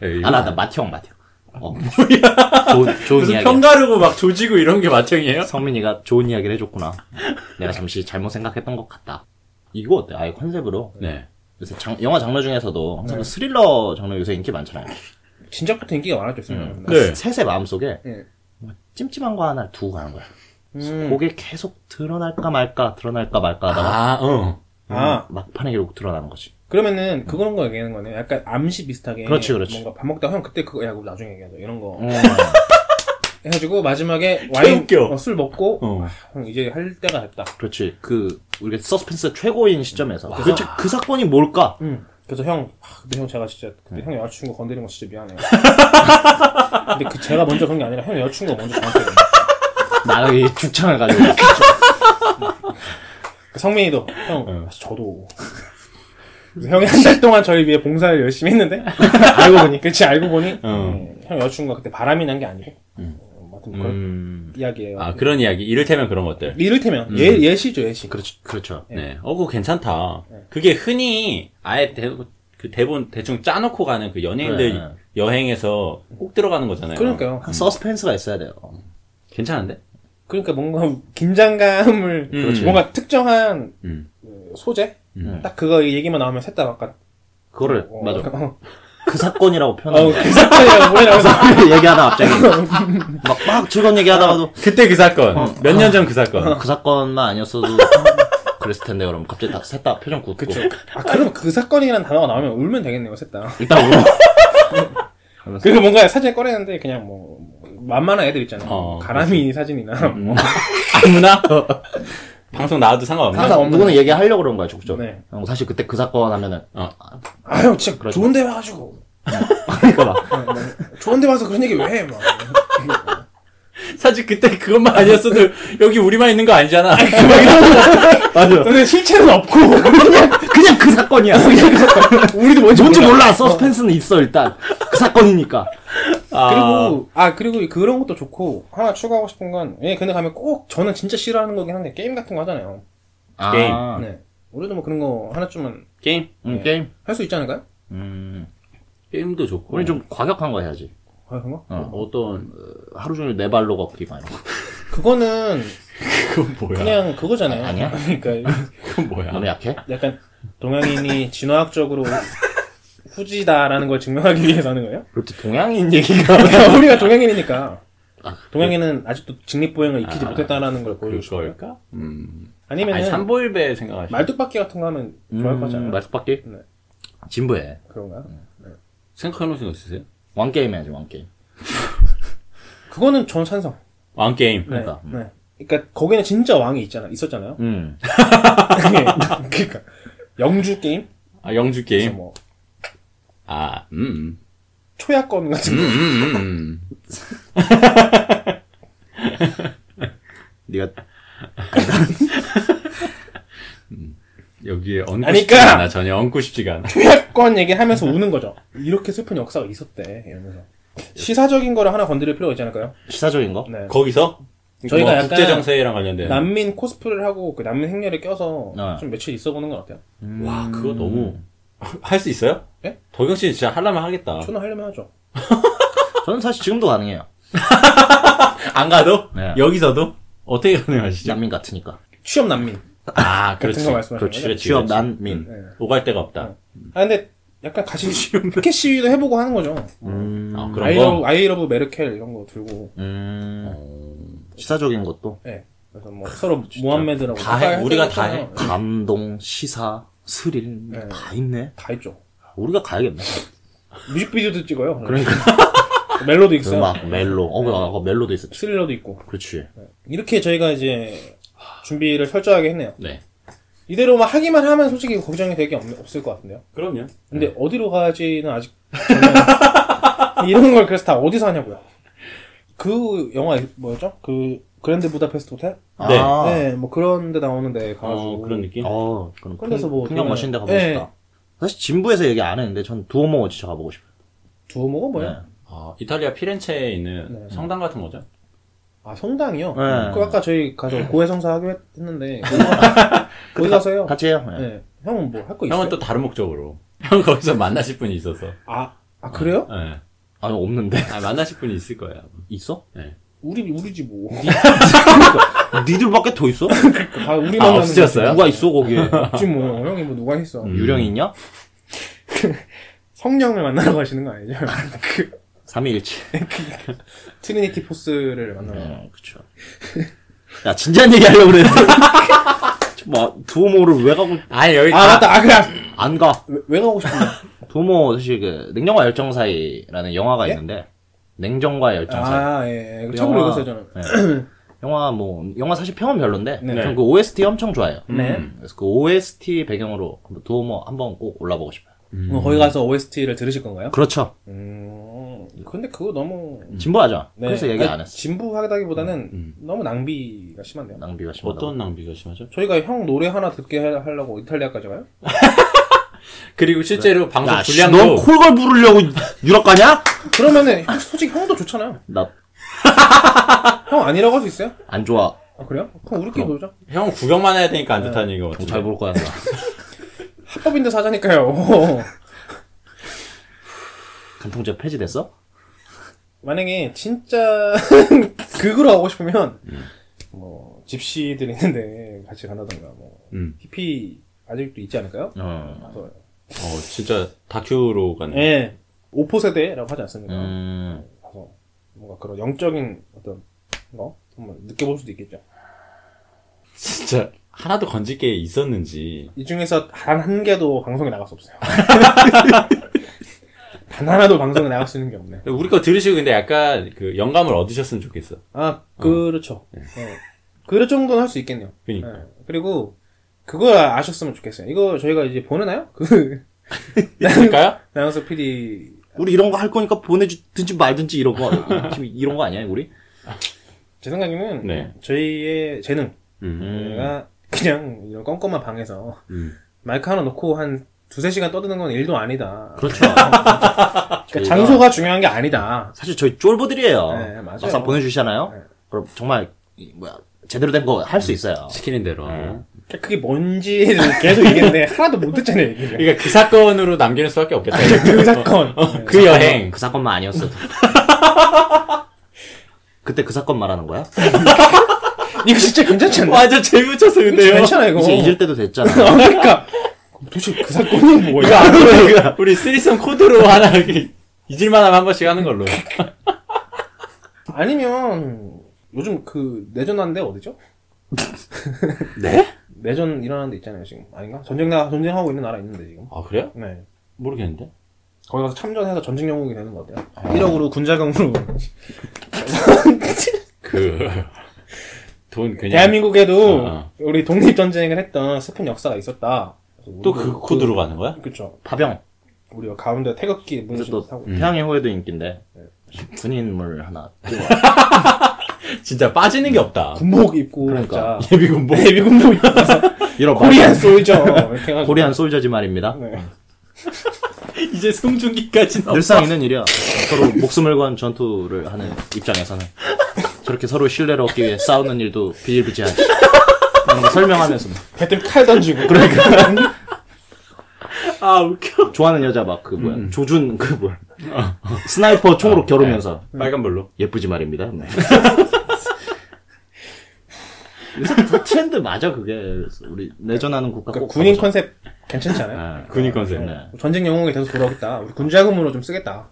Speaker 3: 에이,
Speaker 4: 아, 나, 나, 맏형, 맏형. 어. 뭐야. (laughs) 좋은, 좋은
Speaker 3: 무슨
Speaker 4: 이야기.
Speaker 3: 평가르고 막 조지고 이런 게 마청이에요?
Speaker 4: 성민이가 좋은 이야기를 해줬구나. 내가 잠시 잘못 생각했던 것 같다. 이거 어때? 아예 컨셉으로.
Speaker 3: 네.
Speaker 4: 요새 장- 영화 장르 중에서도 항상 그 스릴러 장르 요새 인기 많잖아요.
Speaker 2: 진작부터 인기가 많았죠, 음.
Speaker 3: 네.
Speaker 4: 셋의 마음속에
Speaker 2: 네.
Speaker 4: 뭐 찜찜한 거 하나 두고 가는 거야.
Speaker 2: 음.
Speaker 4: 그게 계속 드러날까 말까, 드러날까 말까 하다가
Speaker 3: 아, 어.
Speaker 2: 아,
Speaker 4: 막판에 결국 드러나는 거지.
Speaker 2: 그러면은 그런 거 얘기하는 거네. 약간 암시 비슷하게.
Speaker 4: 그렇지, 그렇지.
Speaker 2: 뭔가 밥 먹다가 형 그때 그거 야 그거 나중에 얘기하자. 이런 거
Speaker 4: 어. (laughs)
Speaker 2: 해가지고 마지막에 와인
Speaker 3: 웃겨.
Speaker 2: 어, 술 먹고
Speaker 3: 어.
Speaker 2: 아, 형 이제 할 때가 됐다.
Speaker 4: 그렇지. 그, 우리가 서스펜스 최고인 시점에서. 도대체 그 사건이 뭘까?
Speaker 2: 응. 그래서 형, 아, 근데 형 제가 진짜 그때 형 여자친구 건드린 거 진짜 미안해요. 근데 그 제가 먼저 그런 게 아니라 형 여자친구가 먼저 저한테 그런
Speaker 4: 이 죽창을 가지고. (laughs)
Speaker 2: 그 성민이도 형 아, 저도 그래서 형이 한 달 동안 저희 위해 봉사를 열심히 했는데 (laughs) 알고 보니 그렇지 알고 보니
Speaker 3: 어.
Speaker 2: 네, 형 여자친구가 그때 바람이 난 게 아니고 어, 아무튼 그런
Speaker 4: 음.
Speaker 2: 이야기예요.
Speaker 3: 아, 그런 이야기. 이를테면 그런 것들.
Speaker 2: 이를테면 예 예시죠 예시.
Speaker 4: 그렇지, 그렇죠.
Speaker 3: 네. 어, 그거 괜찮다. 그게 흔히 아예 대, 그 대본 대충 짜놓고 가는 그 연예인들
Speaker 4: 그래.
Speaker 3: 여행에서 꼭 들어가는 거잖아요.
Speaker 2: 그러니까요.
Speaker 4: 서스펜스가 있어야 돼요.
Speaker 3: 괜찮은데?
Speaker 2: 그러니까 뭔가 긴장감을
Speaker 3: 음. 그렇지.
Speaker 2: 뭔가 특정한
Speaker 3: 음.
Speaker 2: 그 소재
Speaker 3: 음.
Speaker 2: 딱 그거 얘기만 나오면 셋다 약간
Speaker 4: 그거를,
Speaker 2: 어,
Speaker 4: 맞아.
Speaker 2: 어,
Speaker 4: 그 사건이라고
Speaker 2: 어,
Speaker 4: 표현하는
Speaker 2: 그 사건이라고 뭐라고
Speaker 4: 얘기하다 갑자기. 막, 막 즐거운 얘기 하다가도
Speaker 3: 그때 그 사건. 몇 년 전 그 사건.
Speaker 4: 그 사건만 아니었어도 그랬을 텐데, 그럼 갑자기 딱셋다 표정 굳고.
Speaker 2: 그쵸. 아, 그럼 그 사건이라는 단어가 나오면 울면 되겠네요, 셋 다.
Speaker 4: 일단 울어. (laughs)
Speaker 2: 그리고 뭔가 사진 꺼내는데 그냥 뭐, 뭐 만만한 애들 있잖아요.
Speaker 3: 어,
Speaker 2: 가람이 사진이나 뭐. (laughs)
Speaker 3: 아무나? (laughs) 방송 나와도 상관없나?
Speaker 2: 항상
Speaker 4: 항상 누구는 얘기하려고 그런 거야, 적극적으로.
Speaker 2: 네.
Speaker 4: 형, 사실 그때 그 사건 하면은,
Speaker 3: 어.
Speaker 2: 아, 형 진짜
Speaker 4: 그러지
Speaker 2: 좋은 데 와가지고. (laughs)
Speaker 4: 그러니까 막,
Speaker 2: 어, 뭐, 좋은 데 와서 그런 얘기 왜 해, 막.
Speaker 3: 사실 그때 그것만 아니었어도 여기 우리만 있는 거 아니잖아.
Speaker 4: 맞아.
Speaker 2: 근데 실체는 없고
Speaker 4: 그냥 그냥 그 사건이야.
Speaker 2: 우리도 뭔지
Speaker 4: 뭔지
Speaker 2: 몰라.
Speaker 4: 몰라. 서스펜스는 있어 일단. 그 사건이니까.
Speaker 3: 아,
Speaker 2: 그리고 아 그리고 그런 것도 좋고 하나 추가하고 싶은 건 예, 근데 가면 꼭 저는 진짜 싫어하는 거긴 한데 게임 같은 거 하잖아요.
Speaker 3: 게임.
Speaker 4: 아,
Speaker 2: 네. 우리도 뭐 그런 거 하나쯤은
Speaker 3: 게임?
Speaker 4: 음, 게임.
Speaker 2: 할 수 있지 않을까요?
Speaker 4: 음.
Speaker 3: 게임도 좋고.
Speaker 4: 우리 좀 과격한 거 해야지.
Speaker 2: 아, 그런 거?
Speaker 4: 어.
Speaker 3: 어떤
Speaker 4: 하루 종일 네 발로 걷기 막 이런 거.
Speaker 2: 그거는 (laughs)
Speaker 3: 그건 뭐야?
Speaker 2: 그냥 그거잖아요.
Speaker 4: 아니야? (laughs)
Speaker 2: 그러니까 (laughs)
Speaker 3: 그건 뭐야?
Speaker 4: 너무 약해?
Speaker 2: 약간 동양인이 진화학적으로 후지다라는 걸 증명하기 위해서 하는 거예요?
Speaker 4: 그렇지 동양인 얘기가.
Speaker 2: 우리가 동양인이니까. 동양인은 아직도 직립보행을 익히지 못했다는 걸 보여주고 싶어요.
Speaker 3: 그걸까? 음.
Speaker 2: 아니면은
Speaker 3: 아니 삼보일배 생각하시.
Speaker 2: 말뚝박기 같은 거 하면 좋아할 거잖아요.
Speaker 4: 말뚝박기?
Speaker 2: 네.
Speaker 4: 진부해.
Speaker 2: 그런가?
Speaker 3: 생각해놓으신 거 있으세요?
Speaker 4: 왕 게임 해야지 왕 게임. (laughs)
Speaker 2: 그거는 전 찬성.
Speaker 3: 왕 게임.
Speaker 2: 네.
Speaker 4: 그러니까.
Speaker 2: 네. 그러니까 거기는 진짜 왕이 있잖아. 있었잖아요.
Speaker 4: 음. (laughs)
Speaker 2: 그러니까 영주 게임,
Speaker 3: 아 영주 게임.
Speaker 2: 뭐
Speaker 3: 아 음.
Speaker 2: 초야권 같은 거.
Speaker 3: 음, 음, 음. (laughs)
Speaker 4: 네가
Speaker 3: 여기에 얹고
Speaker 2: 아니까!
Speaker 3: 싶지가 않아. 전혀 얹고 싶지가 않아.
Speaker 2: 초야권 얘기하면서 우는 거죠. 이렇게 슬픈 역사가 있었대. 이러면서 시사적인 거를 하나 건드릴 필요가 있지 않을까요?
Speaker 4: 시사적인 거?
Speaker 2: 네.
Speaker 3: 거기서
Speaker 2: 저희가
Speaker 3: 뭐
Speaker 2: 약간
Speaker 3: 국제 정세랑 관련된.
Speaker 2: 난민 코스프레를 하고 그 난민 행렬에 껴서
Speaker 4: 어.
Speaker 2: 좀 며칠 있어 보는 건 어때요?
Speaker 3: 와 그거 너무 (laughs) 할 수 있어요?
Speaker 2: 예?
Speaker 3: 덕영 씨는 진짜 하려면 하겠다.
Speaker 2: 저는 하려면 하죠. (laughs)
Speaker 4: 저는 사실 지금도 가능해요. (laughs)
Speaker 3: 안 가도?
Speaker 4: 네.
Speaker 3: 여기서도 어떻게 가능하시죠?
Speaker 4: 난민 같으니까.
Speaker 2: 취업 난민.
Speaker 3: 아 그렇지. 그렇지,
Speaker 4: 취업. 난민.
Speaker 2: 네.
Speaker 3: 오갈 데가 없다.
Speaker 2: 아 근데 약간 가서 피켓 시위도 해보고 하는 거죠.
Speaker 4: 음.
Speaker 3: 아, 그런
Speaker 2: I love,
Speaker 3: 거.
Speaker 2: I love 메르켈 이런 거 들고.
Speaker 4: 음. 시사적인 것도
Speaker 2: 네. 그래서 뭐 서로 무함메드라고
Speaker 3: 다 해. 우리가 다 해.
Speaker 4: 감동, 시사, 스릴
Speaker 2: 네.
Speaker 4: 다 있네.
Speaker 2: 다 했죠.
Speaker 4: 우리가 가야겠네.
Speaker 2: 뮤직비디오도 찍어요.
Speaker 4: 그러니까 (laughs)
Speaker 2: 멜로도
Speaker 4: 그
Speaker 2: 있어요.
Speaker 4: 막 멜로. 어, 그 아까 멜로도 있었지.
Speaker 2: 스릴러도 있고.
Speaker 4: 그렇지.
Speaker 2: 이렇게 저희가 이제 준비를 철저하게 했네요.
Speaker 3: 네.
Speaker 2: 이대로만 하기만 하면 솔직히 걱정이 되게 없, 없을 것 같은데요.
Speaker 3: 그럼요.
Speaker 2: 근데 어디로 가지는 아직 (laughs) 이런 걸 그래서 다 어디서 하냐고요. 그 영화 뭐였죠? 그 그랜드 부다페스트 호텔?
Speaker 3: 네.
Speaker 4: 아.
Speaker 2: 네, 뭐 그런 데 나오는데 가가지고
Speaker 3: 어, 그런 느낌?
Speaker 4: 어, 그럼
Speaker 2: 그래서 뭐
Speaker 4: 풍경 멋있는 데 가보고
Speaker 2: 네.
Speaker 4: 싶다. 사실 진부에서 얘기 안 했는데 전 두오모 진짜 가보고 싶어요.
Speaker 2: 두오모가 뭐야?
Speaker 4: 네.
Speaker 3: 아, 이탈리아 피렌체에 있는
Speaker 2: 네.
Speaker 3: 성당 같은 거죠?
Speaker 2: 아 성당이요?
Speaker 4: 네.
Speaker 2: 그 아까 저희 가서 고해성사 하기로 했- 했는데 (laughs) 거기 가서요.
Speaker 4: 같이 해요. 네.
Speaker 2: 네. 형은 뭐 할 거 있어요?
Speaker 3: 형은 또 다른 목적으로. 형 거기서 만나실 분이 있어서.
Speaker 2: 아, 아 그래요?
Speaker 3: 네.
Speaker 4: 아니 없는데
Speaker 3: 아, 만나실 분이 있을 거예요.
Speaker 4: 있어?
Speaker 3: 네.
Speaker 2: 우리 우리지 뭐. (laughs)
Speaker 4: 니들밖에 더 있어?
Speaker 2: 다 우리
Speaker 3: 아,
Speaker 2: 만나는
Speaker 3: 없으셨어요?
Speaker 4: 누가 있어 거기에?
Speaker 2: 없지 뭐. 형이 뭐 누가 있어?
Speaker 3: 음.
Speaker 4: 유령이 있냐? (laughs)
Speaker 2: 성령을 만나러 가시는 거 아니죠? 그
Speaker 4: 3.117. (laughs)
Speaker 2: 트리니티 포스를 만나러.
Speaker 4: 네, 그쵸. 야, 진지한 얘기 하려고 그랬는데. (laughs) 뭐, 두오모를 왜 가고,
Speaker 3: 아니, 여기
Speaker 2: 아
Speaker 3: 다-
Speaker 2: 맞다. 아 그래.
Speaker 4: 안 가.
Speaker 2: 왜, 왜 가고 싶은데? (laughs)
Speaker 4: 두오모, 사실 그, 냉정과 열정 사이라는 영화가
Speaker 2: 예?
Speaker 4: 있는데, 냉정과 열정 사이.
Speaker 2: 아 예. 예.
Speaker 4: 그
Speaker 2: 책으로
Speaker 4: 영화-
Speaker 2: 읽었어요 저는.
Speaker 4: 네. (clears throat) 영화 뭐, 영화 사실 평은 별론데,
Speaker 2: 네.
Speaker 4: 전그 OST 엄청 좋아해요.
Speaker 2: 네.
Speaker 4: 음, 그래서 그 OST 배경으로 두오모 한번 꼭 올라보고 싶어요.
Speaker 2: 뭐 거기 가서 OST를 들으실 건가요?
Speaker 4: 그렇죠.
Speaker 2: 음. 근데 그거 너무.
Speaker 4: 진부하죠?
Speaker 2: 네.
Speaker 4: 그래서 얘기
Speaker 2: 아니,
Speaker 4: 안 했어.
Speaker 2: 진부하다기보다는
Speaker 3: 음.
Speaker 2: 너무 낭비가 심한데요.
Speaker 4: 낭비가 심하다.
Speaker 3: 어떤 낭비가 심하죠?
Speaker 2: 저희가 형 노래 하나 듣게 하- 하려고 이탈리아까지 가요? (laughs)
Speaker 3: 그리고 실제로 방송
Speaker 4: 야, 씨,
Speaker 3: 분량도
Speaker 4: 넌 콜걸 부르려고 유럽 가냐?
Speaker 2: 그러면은 형, 솔직히 형도 좋잖아요.
Speaker 4: 나 (laughs)
Speaker 2: 형 아니라고 할 수 있어요?
Speaker 4: 안 좋아.
Speaker 2: 아 그래요? 그럼 우리끼리
Speaker 4: 그럼.
Speaker 2: 놀자.
Speaker 3: 형 구경만 해야 되니까 안 좋다는 얘기가 같은데.
Speaker 4: 잘 부를 거야. 나.
Speaker 2: 합법인데 사자니까요. (laughs)
Speaker 4: 간통죄 폐지됐어?
Speaker 2: 만약에 진짜 (laughs) 극으로 가고 싶으면 뭐 집시들 있는데 같이 간다던가 뭐
Speaker 3: 음.
Speaker 2: 히피 아직도 있지 않을까요?
Speaker 4: 어.
Speaker 2: 가서
Speaker 3: 어, 진짜 다큐로 가네.
Speaker 2: 예. 5포 세대라고 하지 않습니까?
Speaker 4: 음.
Speaker 2: 가서 뭔가 그런 영적인 어떤 거 한번 느껴볼 수도 있겠죠.
Speaker 3: 진짜 하나도 건질 게 있었는지.
Speaker 2: 이 중에서 단 한 개도 방송에 나갈 수 없어요. (laughs) 단 하나도 방송에 나갈 수 있는 게 없네.
Speaker 3: 우리 거 들으시고 근데 약간 그 영감을 얻으셨으면 좋겠어.
Speaker 2: 아, 그렇죠. 네. 그럴 정도는 할 수 있겠네요.
Speaker 3: 그니까.
Speaker 2: 네. 그리고 그걸 아셨으면 좋겠어요. 이거 저희가 이제 보내나요? 그 (laughs)
Speaker 3: 있을까요? (laughs)
Speaker 2: 나영석 PD
Speaker 4: 우리 이런 거 할 거니까 보내주든지 말든지 이런 거 (laughs) 지금 이런 거 아니야 우리?
Speaker 2: 제 생각에는
Speaker 3: 네.
Speaker 2: 저희의 재능
Speaker 3: 음.
Speaker 2: 가 그냥 이런 껌껌한 방에서
Speaker 3: 음.
Speaker 2: 마이크 하나 놓고 한 두세 시간 떠드는 건 일도 아니다.
Speaker 4: 그렇죠. (laughs)
Speaker 2: 그러니까 장소가 중요한 게 아니다.
Speaker 4: 사실 저희 쫄보들이에요.
Speaker 2: 네, 맞아요.
Speaker 4: 막상 보내주시잖아요.
Speaker 2: 네.
Speaker 4: 그럼 정말 이 뭐야 제대로 된 거 할 수 있어요.
Speaker 3: 시키는 대로.
Speaker 4: 네.
Speaker 2: 그러니까 그게 뭔지를 계속 얘기했는데 하나도 못 듣잖아요. 얘기를.
Speaker 3: 그러니까 그 사건으로 남기는 수밖에 없겠다.
Speaker 2: 그 사건. 네. (laughs)
Speaker 3: 그 여행.
Speaker 4: 그 사건만 아니었어도. (laughs) 그때 그 사건 말하는 거야?
Speaker 2: 이거 진짜 괜찮지 않나?
Speaker 3: 완전 재밌었어 근데요.
Speaker 2: 괜찮아 이거.
Speaker 4: 이제 잊을 때도 됐잖아.
Speaker 2: 어, 그러니까 도대체 그 사건이 뭐야? (laughs)
Speaker 3: 우리 쓰리썸 코드로 하나 이렇게 잊을만하면 한 번씩 하는 걸로.
Speaker 2: 아니면 요즘 그 내전 하는 데 어디죠? (laughs)
Speaker 4: 네?
Speaker 2: 내전 일어나는 데 있잖아요 지금 아닌가? 전쟁 나 전쟁하고 있는 나라 있는데 지금.
Speaker 3: 아 그래요?
Speaker 2: 네.
Speaker 3: 모르겠는데.
Speaker 2: 거기 가서 참전해서 전직 영웅이 되는 거 어때요? 1억으로 군자금으로 (laughs)
Speaker 3: 그. 돈 그냥.
Speaker 2: 대한민국에도
Speaker 3: 어.
Speaker 2: 우리 독립전쟁을 했던 슬픈 역사가 있었다.
Speaker 3: 또 그 코드로 가는 거야?
Speaker 2: 그쵸.
Speaker 4: 파병.
Speaker 2: 우리가 가운데 태극기
Speaker 4: 이제
Speaker 2: 문신
Speaker 4: 또
Speaker 2: 하고.
Speaker 4: 태양의 호에도 인기인데 군인물 하나. (laughs) 띄워. (laughs)
Speaker 3: 진짜 빠지는 게 없다.
Speaker 2: 군복 입고
Speaker 4: 그러니까.
Speaker 2: 진짜 (laughs)
Speaker 3: 예비 군복.
Speaker 2: 네비 군복 입고서
Speaker 4: 이런
Speaker 2: 코리안 솔저.
Speaker 4: 코리안 솔저지 말입니다.
Speaker 2: 네.
Speaker 3: 이제 송중기까지 나.
Speaker 4: 늘상 있는 일이야. 서로 목숨을 건 전투를 하는 입장에서는 저렇게 서로 신뢰를 얻기 위해 싸우는 일도 비일비재하지. 그런 거 설명하면서 막
Speaker 2: 배틀 칼 던지고. 그러니까.
Speaker 3: 아 웃겨.
Speaker 4: 좋아하는 여자 막 그 뭐야 조준 그 뭐야 sniper 총으로 겨루면서
Speaker 3: 빨간불로.
Speaker 4: 예쁘지 말입니다. 네. (laughs) 요새 다 트렌드 맞아 그게 그래서 우리 내전하는 국가
Speaker 2: 그러니까
Speaker 4: 꼭
Speaker 2: 군인
Speaker 4: 가보자.
Speaker 2: 컨셉 괜찮지 않아요?
Speaker 4: 네.
Speaker 3: 군인 컨셉.
Speaker 4: 네.
Speaker 2: 전쟁 영웅이 계속 돌아오겠다. 우리 군자금으로 좀 쓰겠다.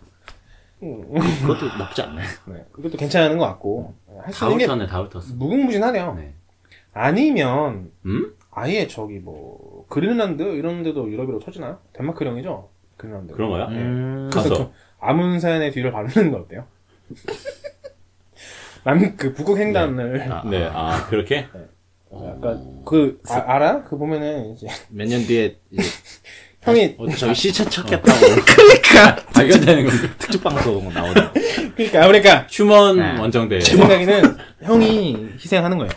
Speaker 4: 그것도 나쁘지 않네.
Speaker 2: 네. 그것도 괜찮은 것 같고. 할 수
Speaker 3: 다
Speaker 2: 있는 게
Speaker 3: 훑었네, 다 훑었어.
Speaker 2: 무궁무진하네요.
Speaker 3: 네.
Speaker 2: 아니면
Speaker 3: 음?
Speaker 2: 아예 저기 뭐 그린란드 이런 데도 유럽으로 쳐지나요? 덴마크령이죠? 그린란드.
Speaker 3: 그런 거야?
Speaker 4: 음,
Speaker 2: 그래서
Speaker 3: 가서.
Speaker 2: 그 아문산의 뒤를 밟는 거 어때요? (laughs) 남그 북극 횡단을
Speaker 4: 아,
Speaker 3: 네, 아, 그렇게?
Speaker 2: 약간 그 아, 알아? 그 보면은 이제 (laughs)
Speaker 4: 몇 년 뒤에 이제
Speaker 2: 형이
Speaker 4: 어, 저기 시체 찾겠다고 (laughs)
Speaker 3: 발견되는 건가?
Speaker 4: 특집 방송 나오는.
Speaker 2: 그러니까 그러니까
Speaker 3: 휴먼
Speaker 4: 네.
Speaker 3: 원정대.
Speaker 2: 제 생각에는 형이 희생하는 거예요.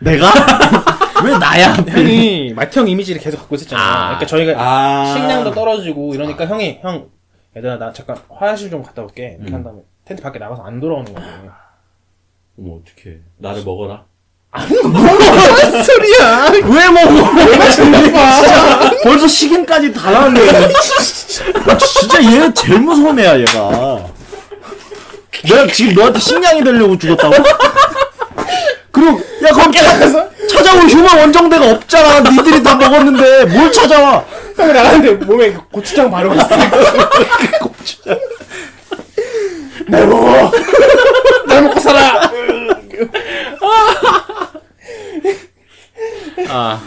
Speaker 4: 내가 (laughs) 왜 나야?
Speaker 2: 형이 마태형 이미지를 계속 갖고 있었잖아요.
Speaker 4: 아.
Speaker 2: 그러니까 저희가
Speaker 3: 아.
Speaker 2: 식량도 떨어지고 이러니까 형이 형 얘들아 나 잠깐 화장실 좀 갔다 올게 이렇게 한 다음에 텐트 밖에 나가서 안 돌아오는 거예요.
Speaker 3: 어머, 어떡해. 나를 먹어라. (laughs)
Speaker 2: 소리야?
Speaker 4: 왜 먹어? 진짜 벌써 식인까지 다 나왔네. (laughs) 아, 진짜 얘 제일 무서운 애야 얘가. 내가 지금 너한테 식량이 되려고 죽었다고? 그리고 야 거기 찾- 찾아올 휴먼 원정대가 없잖아. 니들이 다 먹었는데 뭘 찾아와?
Speaker 2: 형이 나가는데 몸에 그 고추장 바르고 있으니까 (laughs) 고추장 날 먹어 날 먹고 살아
Speaker 3: 아,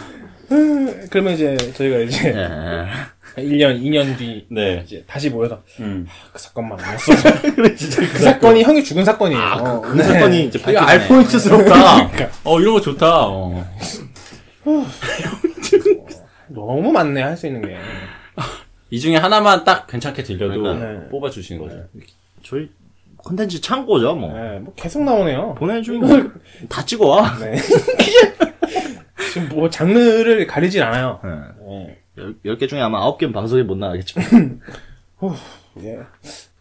Speaker 2: 그러면 이제 저희가 이제
Speaker 4: 예.
Speaker 2: 1년 2년 뒤
Speaker 3: 네.
Speaker 2: 이제 다시 모여서
Speaker 3: 음.
Speaker 2: 그 사건만 아니었어 (laughs) 그 사건이 형이 죽은 사건이에요
Speaker 4: 그 사건이 이제
Speaker 3: 되게
Speaker 4: 밝혀지네.
Speaker 3: 알포인트스럽다. (laughs) 어, 이런 거 좋다. 어. (laughs)
Speaker 2: 너무 많네 할 수 있는 게
Speaker 3: 이 중에 하나만 딱 괜찮게 들려도
Speaker 2: 그러니까. 네.
Speaker 3: 뽑아 주시는 거죠.
Speaker 4: 저희 컨텐츠 창고죠 뭐.
Speaker 2: 네, 뭐 계속 나오네요
Speaker 4: 보내주면 다 찍어와.
Speaker 2: 네. 지금 뭐 장르를 가리진 않아요 네.
Speaker 4: 열, 10개 중에 아마 9개는 방송에 못 나가겠지. (laughs)
Speaker 2: 예.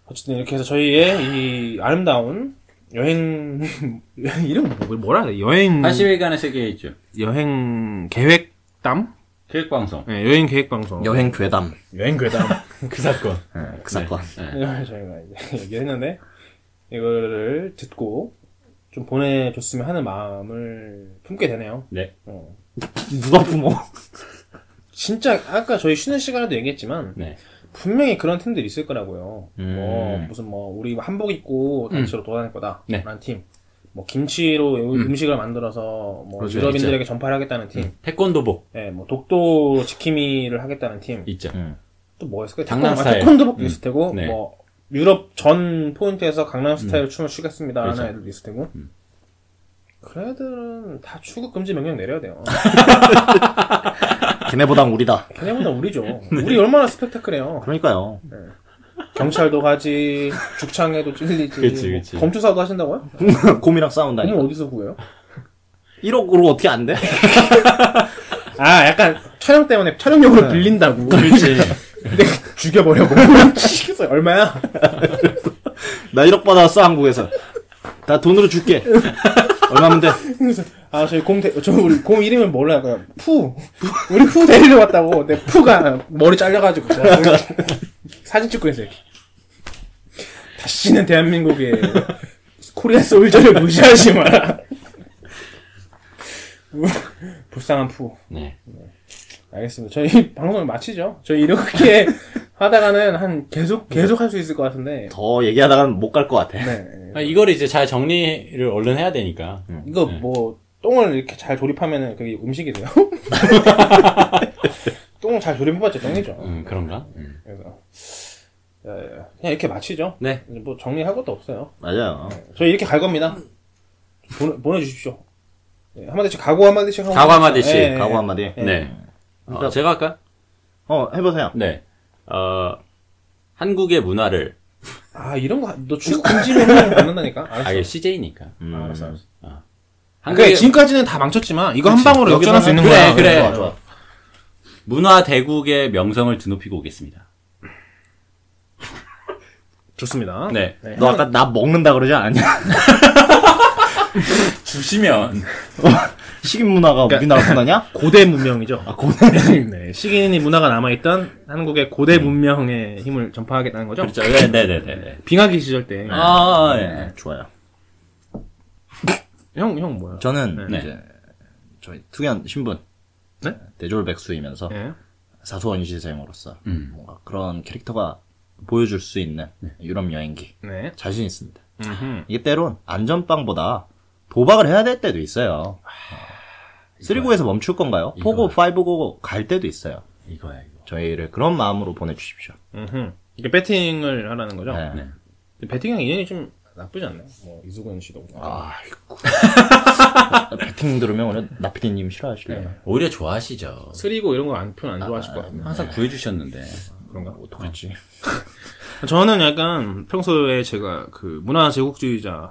Speaker 2: 어쨌든 이렇게 해서 저희의 이 아름다운 여행 (laughs) 이름 뭐, 뭐라 해야 돼? 여행
Speaker 3: 80일간의 세계에 있죠.
Speaker 2: 여행 계획담?
Speaker 3: 계획방송.
Speaker 2: 네, 여행 계획 방송.
Speaker 4: 여행 괴담.
Speaker 2: 여행 괴담. (laughs)
Speaker 3: 그 사건.
Speaker 4: 예, 그 사건.
Speaker 2: 이걸 저희가 이제 얘기했는데 이거를 듣고 좀 보내줬으면 하는 마음을 품게 되네요.
Speaker 3: 네.
Speaker 2: 어.
Speaker 4: 누가 부모?
Speaker 2: 진짜 아까 저희 쉬는 시간에도 얘기했지만
Speaker 3: 네.
Speaker 2: 분명히 그런 팀들이 있을 거라고요.
Speaker 4: 음.
Speaker 2: 뭐 무슨 뭐 우리 한복 입고 단체로 돌아다닐 거다.
Speaker 3: 네.
Speaker 2: 라는 팀. 뭐 김치로 음. 식을 만들어서 뭐
Speaker 4: 그렇죠,
Speaker 2: 유럽인들에게 전파를 하겠다는 팀.
Speaker 3: 태권도복
Speaker 2: 예, 뭐 독도 지킴이를 하겠다는 팀.
Speaker 3: 있죠.
Speaker 2: 또 뭐가 있을까요?
Speaker 3: 강남
Speaker 2: 태권- 아,
Speaker 3: 스타일.
Speaker 2: 태권도복도
Speaker 3: 음.
Speaker 2: 있을 테고
Speaker 3: 네.
Speaker 2: 뭐 유럽 전 포인트에서 강남 스타일 춤을 추겠습니다
Speaker 3: 그렇죠.
Speaker 2: 하는 애들도 있을 테고
Speaker 3: 음.
Speaker 2: 그 애들은 다 출국 금지 명령 내려야 돼요 (laughs)
Speaker 4: 걔네보단 우리다.
Speaker 2: 걔네보다 우리죠 (laughs)
Speaker 3: 네.
Speaker 2: 우리 얼마나 스펙타클해요
Speaker 4: 그러니까요.
Speaker 2: 경찰도 가지, 죽창에도 찔리지.
Speaker 3: 그치, 그치.
Speaker 2: 뭐 검투사도 하신다고요? (laughs)
Speaker 4: 곰이랑 싸운다니까.
Speaker 2: 그럼 어디서 구해요?
Speaker 4: 1억으로 어떻게 안 돼? (laughs)
Speaker 2: 아, 약간 촬영 때문에 촬영용으로 빌린다고.
Speaker 3: 그렇지.
Speaker 2: 근데 죽여버려. 뭐. 시켰어 얼마야?
Speaker 4: 나 1억 받아왔어, 한국에서. 나 돈으로 줄게. 얼마면 돼? (laughs)
Speaker 2: 그래서 아 저희 곰, 대, 저 우리 곰 이름을 뭘로 할까요? 푸. 우리 푸 데리러 왔다고. 근데 푸가 머리 잘려가지고 (laughs) 사진 찍고 있어요. 다시는 대한민국의 코리아 솔저를 무시하지 마라. (laughs) 불쌍한 푸.
Speaker 3: 네.
Speaker 2: 알겠습니다. 저희 (laughs) 방송을 마치죠. 저희 이렇게 (laughs) 하다가는 한 계속 계속 할 수 있을 것 같은데.
Speaker 4: 더 얘기하다가는 못 갈 것 같아.
Speaker 2: 네. (laughs)
Speaker 3: 아, 이거를 이제 잘 정리를 얼른 해야 되니까.
Speaker 2: 이거 뭐 똥을 이렇게 잘 조립하면은 그게 음식이 돼요? 똥을 잘 조립해봤자 똥이죠.
Speaker 3: 음, 그런가? 음.
Speaker 2: 그래서 그냥 이렇게 마치죠.
Speaker 3: 네.
Speaker 2: 뭐 정리할 것도 없어요.
Speaker 4: 맞아요.
Speaker 2: 저희 이렇게 갈 겁니다. 보내, 보내주십시오. 네, 한마디씩 각오 한마디씩 하고
Speaker 3: 각오 한마디씩,
Speaker 2: 예, 예,
Speaker 4: 각오
Speaker 2: 예.
Speaker 4: 한마디.
Speaker 3: 어, 제가 할까요?
Speaker 4: 어, 해보세요.
Speaker 3: 네. 어, 한국의 문화를,
Speaker 2: 아 이런 거 너 출국 금지를 하면 받는다니까. 알았어.
Speaker 3: 아, 이게 CJ니까.
Speaker 4: 음.
Speaker 2: 알았어, 알았어.
Speaker 3: 한국의
Speaker 2: 그래 지금까지는 다 망쳤지만 이거 한 방으로 역전할 수 있는
Speaker 3: 그래,
Speaker 2: 거야.
Speaker 3: 그래.
Speaker 4: 좋아, 좋아.
Speaker 3: 문화 대국의 명성을 드높이고 오겠습니다.
Speaker 2: 좋습니다.
Speaker 3: 네.
Speaker 2: 네.
Speaker 4: 너 아까 나 먹는다 그러지 않았냐? (laughs) (laughs)
Speaker 3: 주시면. (laughs)
Speaker 4: 식인 문화가 우리나라 문화냐? (laughs)
Speaker 2: 고대 문명이죠.
Speaker 4: 아, 고대.
Speaker 2: 네, 식인이 문화가 남아있던 한국의 고대 문명의 힘을 전파하겠다는 거죠.
Speaker 3: 그렇죠. 네, 네, 네, 네. 네.
Speaker 2: 빙하기 시절 때.
Speaker 3: 아, 예.
Speaker 4: 좋아요.
Speaker 2: 형, 형 뭐야?
Speaker 4: 저는
Speaker 3: 네.
Speaker 4: 이제 저희 투견 신분
Speaker 2: 네?
Speaker 4: 대졸백수이면서
Speaker 2: 예.
Speaker 4: 사소한 시생으로서
Speaker 3: 음.
Speaker 4: 뭔가 그런 캐릭터가 보여줄 수 있는 유럽 여행기
Speaker 2: 네.
Speaker 4: 자신 있습니다.
Speaker 2: 음흠.
Speaker 4: 이게 때론 안전빵보다 도박을 해야 될 때도 있어요. 쓰리고에서 멈출 건가요? 포고 파이브고 갈 때도 있어요.
Speaker 3: 이거야, 이거.
Speaker 4: 저희를 그런 마음으로 보내주십시오.
Speaker 2: 음흠. 이게 배팅을 하라는 거죠?
Speaker 4: 네.
Speaker 3: 네.
Speaker 2: 배팅이랑 인연이 좀 나쁘지 않나요? 뭐, 이수근 씨도.
Speaker 4: 아이고. (laughs) 배팅 들으면 오늘 나피디님 싫어하실래요?
Speaker 3: 오히려 좋아하시죠.
Speaker 2: 쓰리고 이런 거 안, 표현 안 좋아하실 것 같은데.
Speaker 3: 항상 구해주셨는데.
Speaker 2: 그런가?
Speaker 4: 어떡하지? (laughs)
Speaker 2: 저는 약간 평소에 제가 그 문화 제국주의자의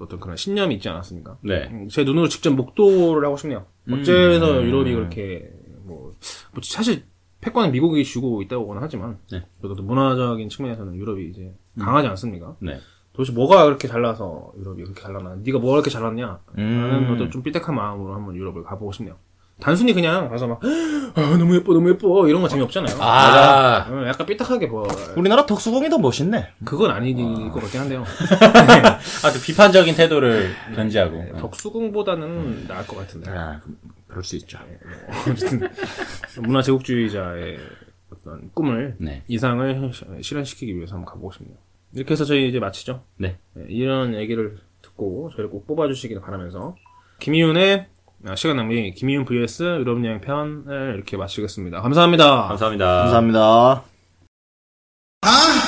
Speaker 2: 어떤 그런 신념이 있지 않았습니까?
Speaker 3: 네.
Speaker 2: 음, 제 눈으로 직접 목도를 하고 싶네요. 어째서 유럽이 그렇게 뭐, 뭐 사실 패권은 미국이 쥐고 있다고는 하지만
Speaker 3: 네.
Speaker 2: 그래도 문화적인 측면에서는 유럽이 이제 강하지 않습니까?
Speaker 3: 네.
Speaker 2: 도대체 뭐가 그렇게 잘나서 유럽이 그렇게 잘나나? 네가 뭐가 그렇게 잘났냐?
Speaker 4: 음.
Speaker 2: 라는 어떤 좀 삐딱한 마음으로 한번 유럽을 가보고 싶네요. 단순히 그냥 가서 막 아, 너무 예뻐 너무 예뻐 이런 거 재미없잖아요.
Speaker 3: 아,
Speaker 2: 어, 약간 삐딱하게 뭐
Speaker 4: 우리나라 덕수궁이 더 멋있네.
Speaker 2: 그건 아닐 것 같긴 한데요. (laughs)
Speaker 3: 아주 비판적인 태도를 견지하고.
Speaker 2: 네, 덕수궁보다는 나을 것 같은데.
Speaker 4: 아, 그럴 수 있죠.
Speaker 2: 어쨌든 문화 제국주의자의 어떤 꿈을
Speaker 3: 네.
Speaker 2: 이상을 실현시키기 위해서 한번 가보고 싶네요. 이렇게 해서 저희 이제 마치죠.
Speaker 3: 네.
Speaker 2: 네, 이런 얘기를 듣고 저희를 꼭 뽑아주시길 바라면서 김희윤의 아, 시간 낭비 김희윤 vs 유럽 여행 편을 이렇게 마치겠습니다. 감사합니다.
Speaker 3: 감사합니다.
Speaker 4: 감사합니다.
Speaker 6: 아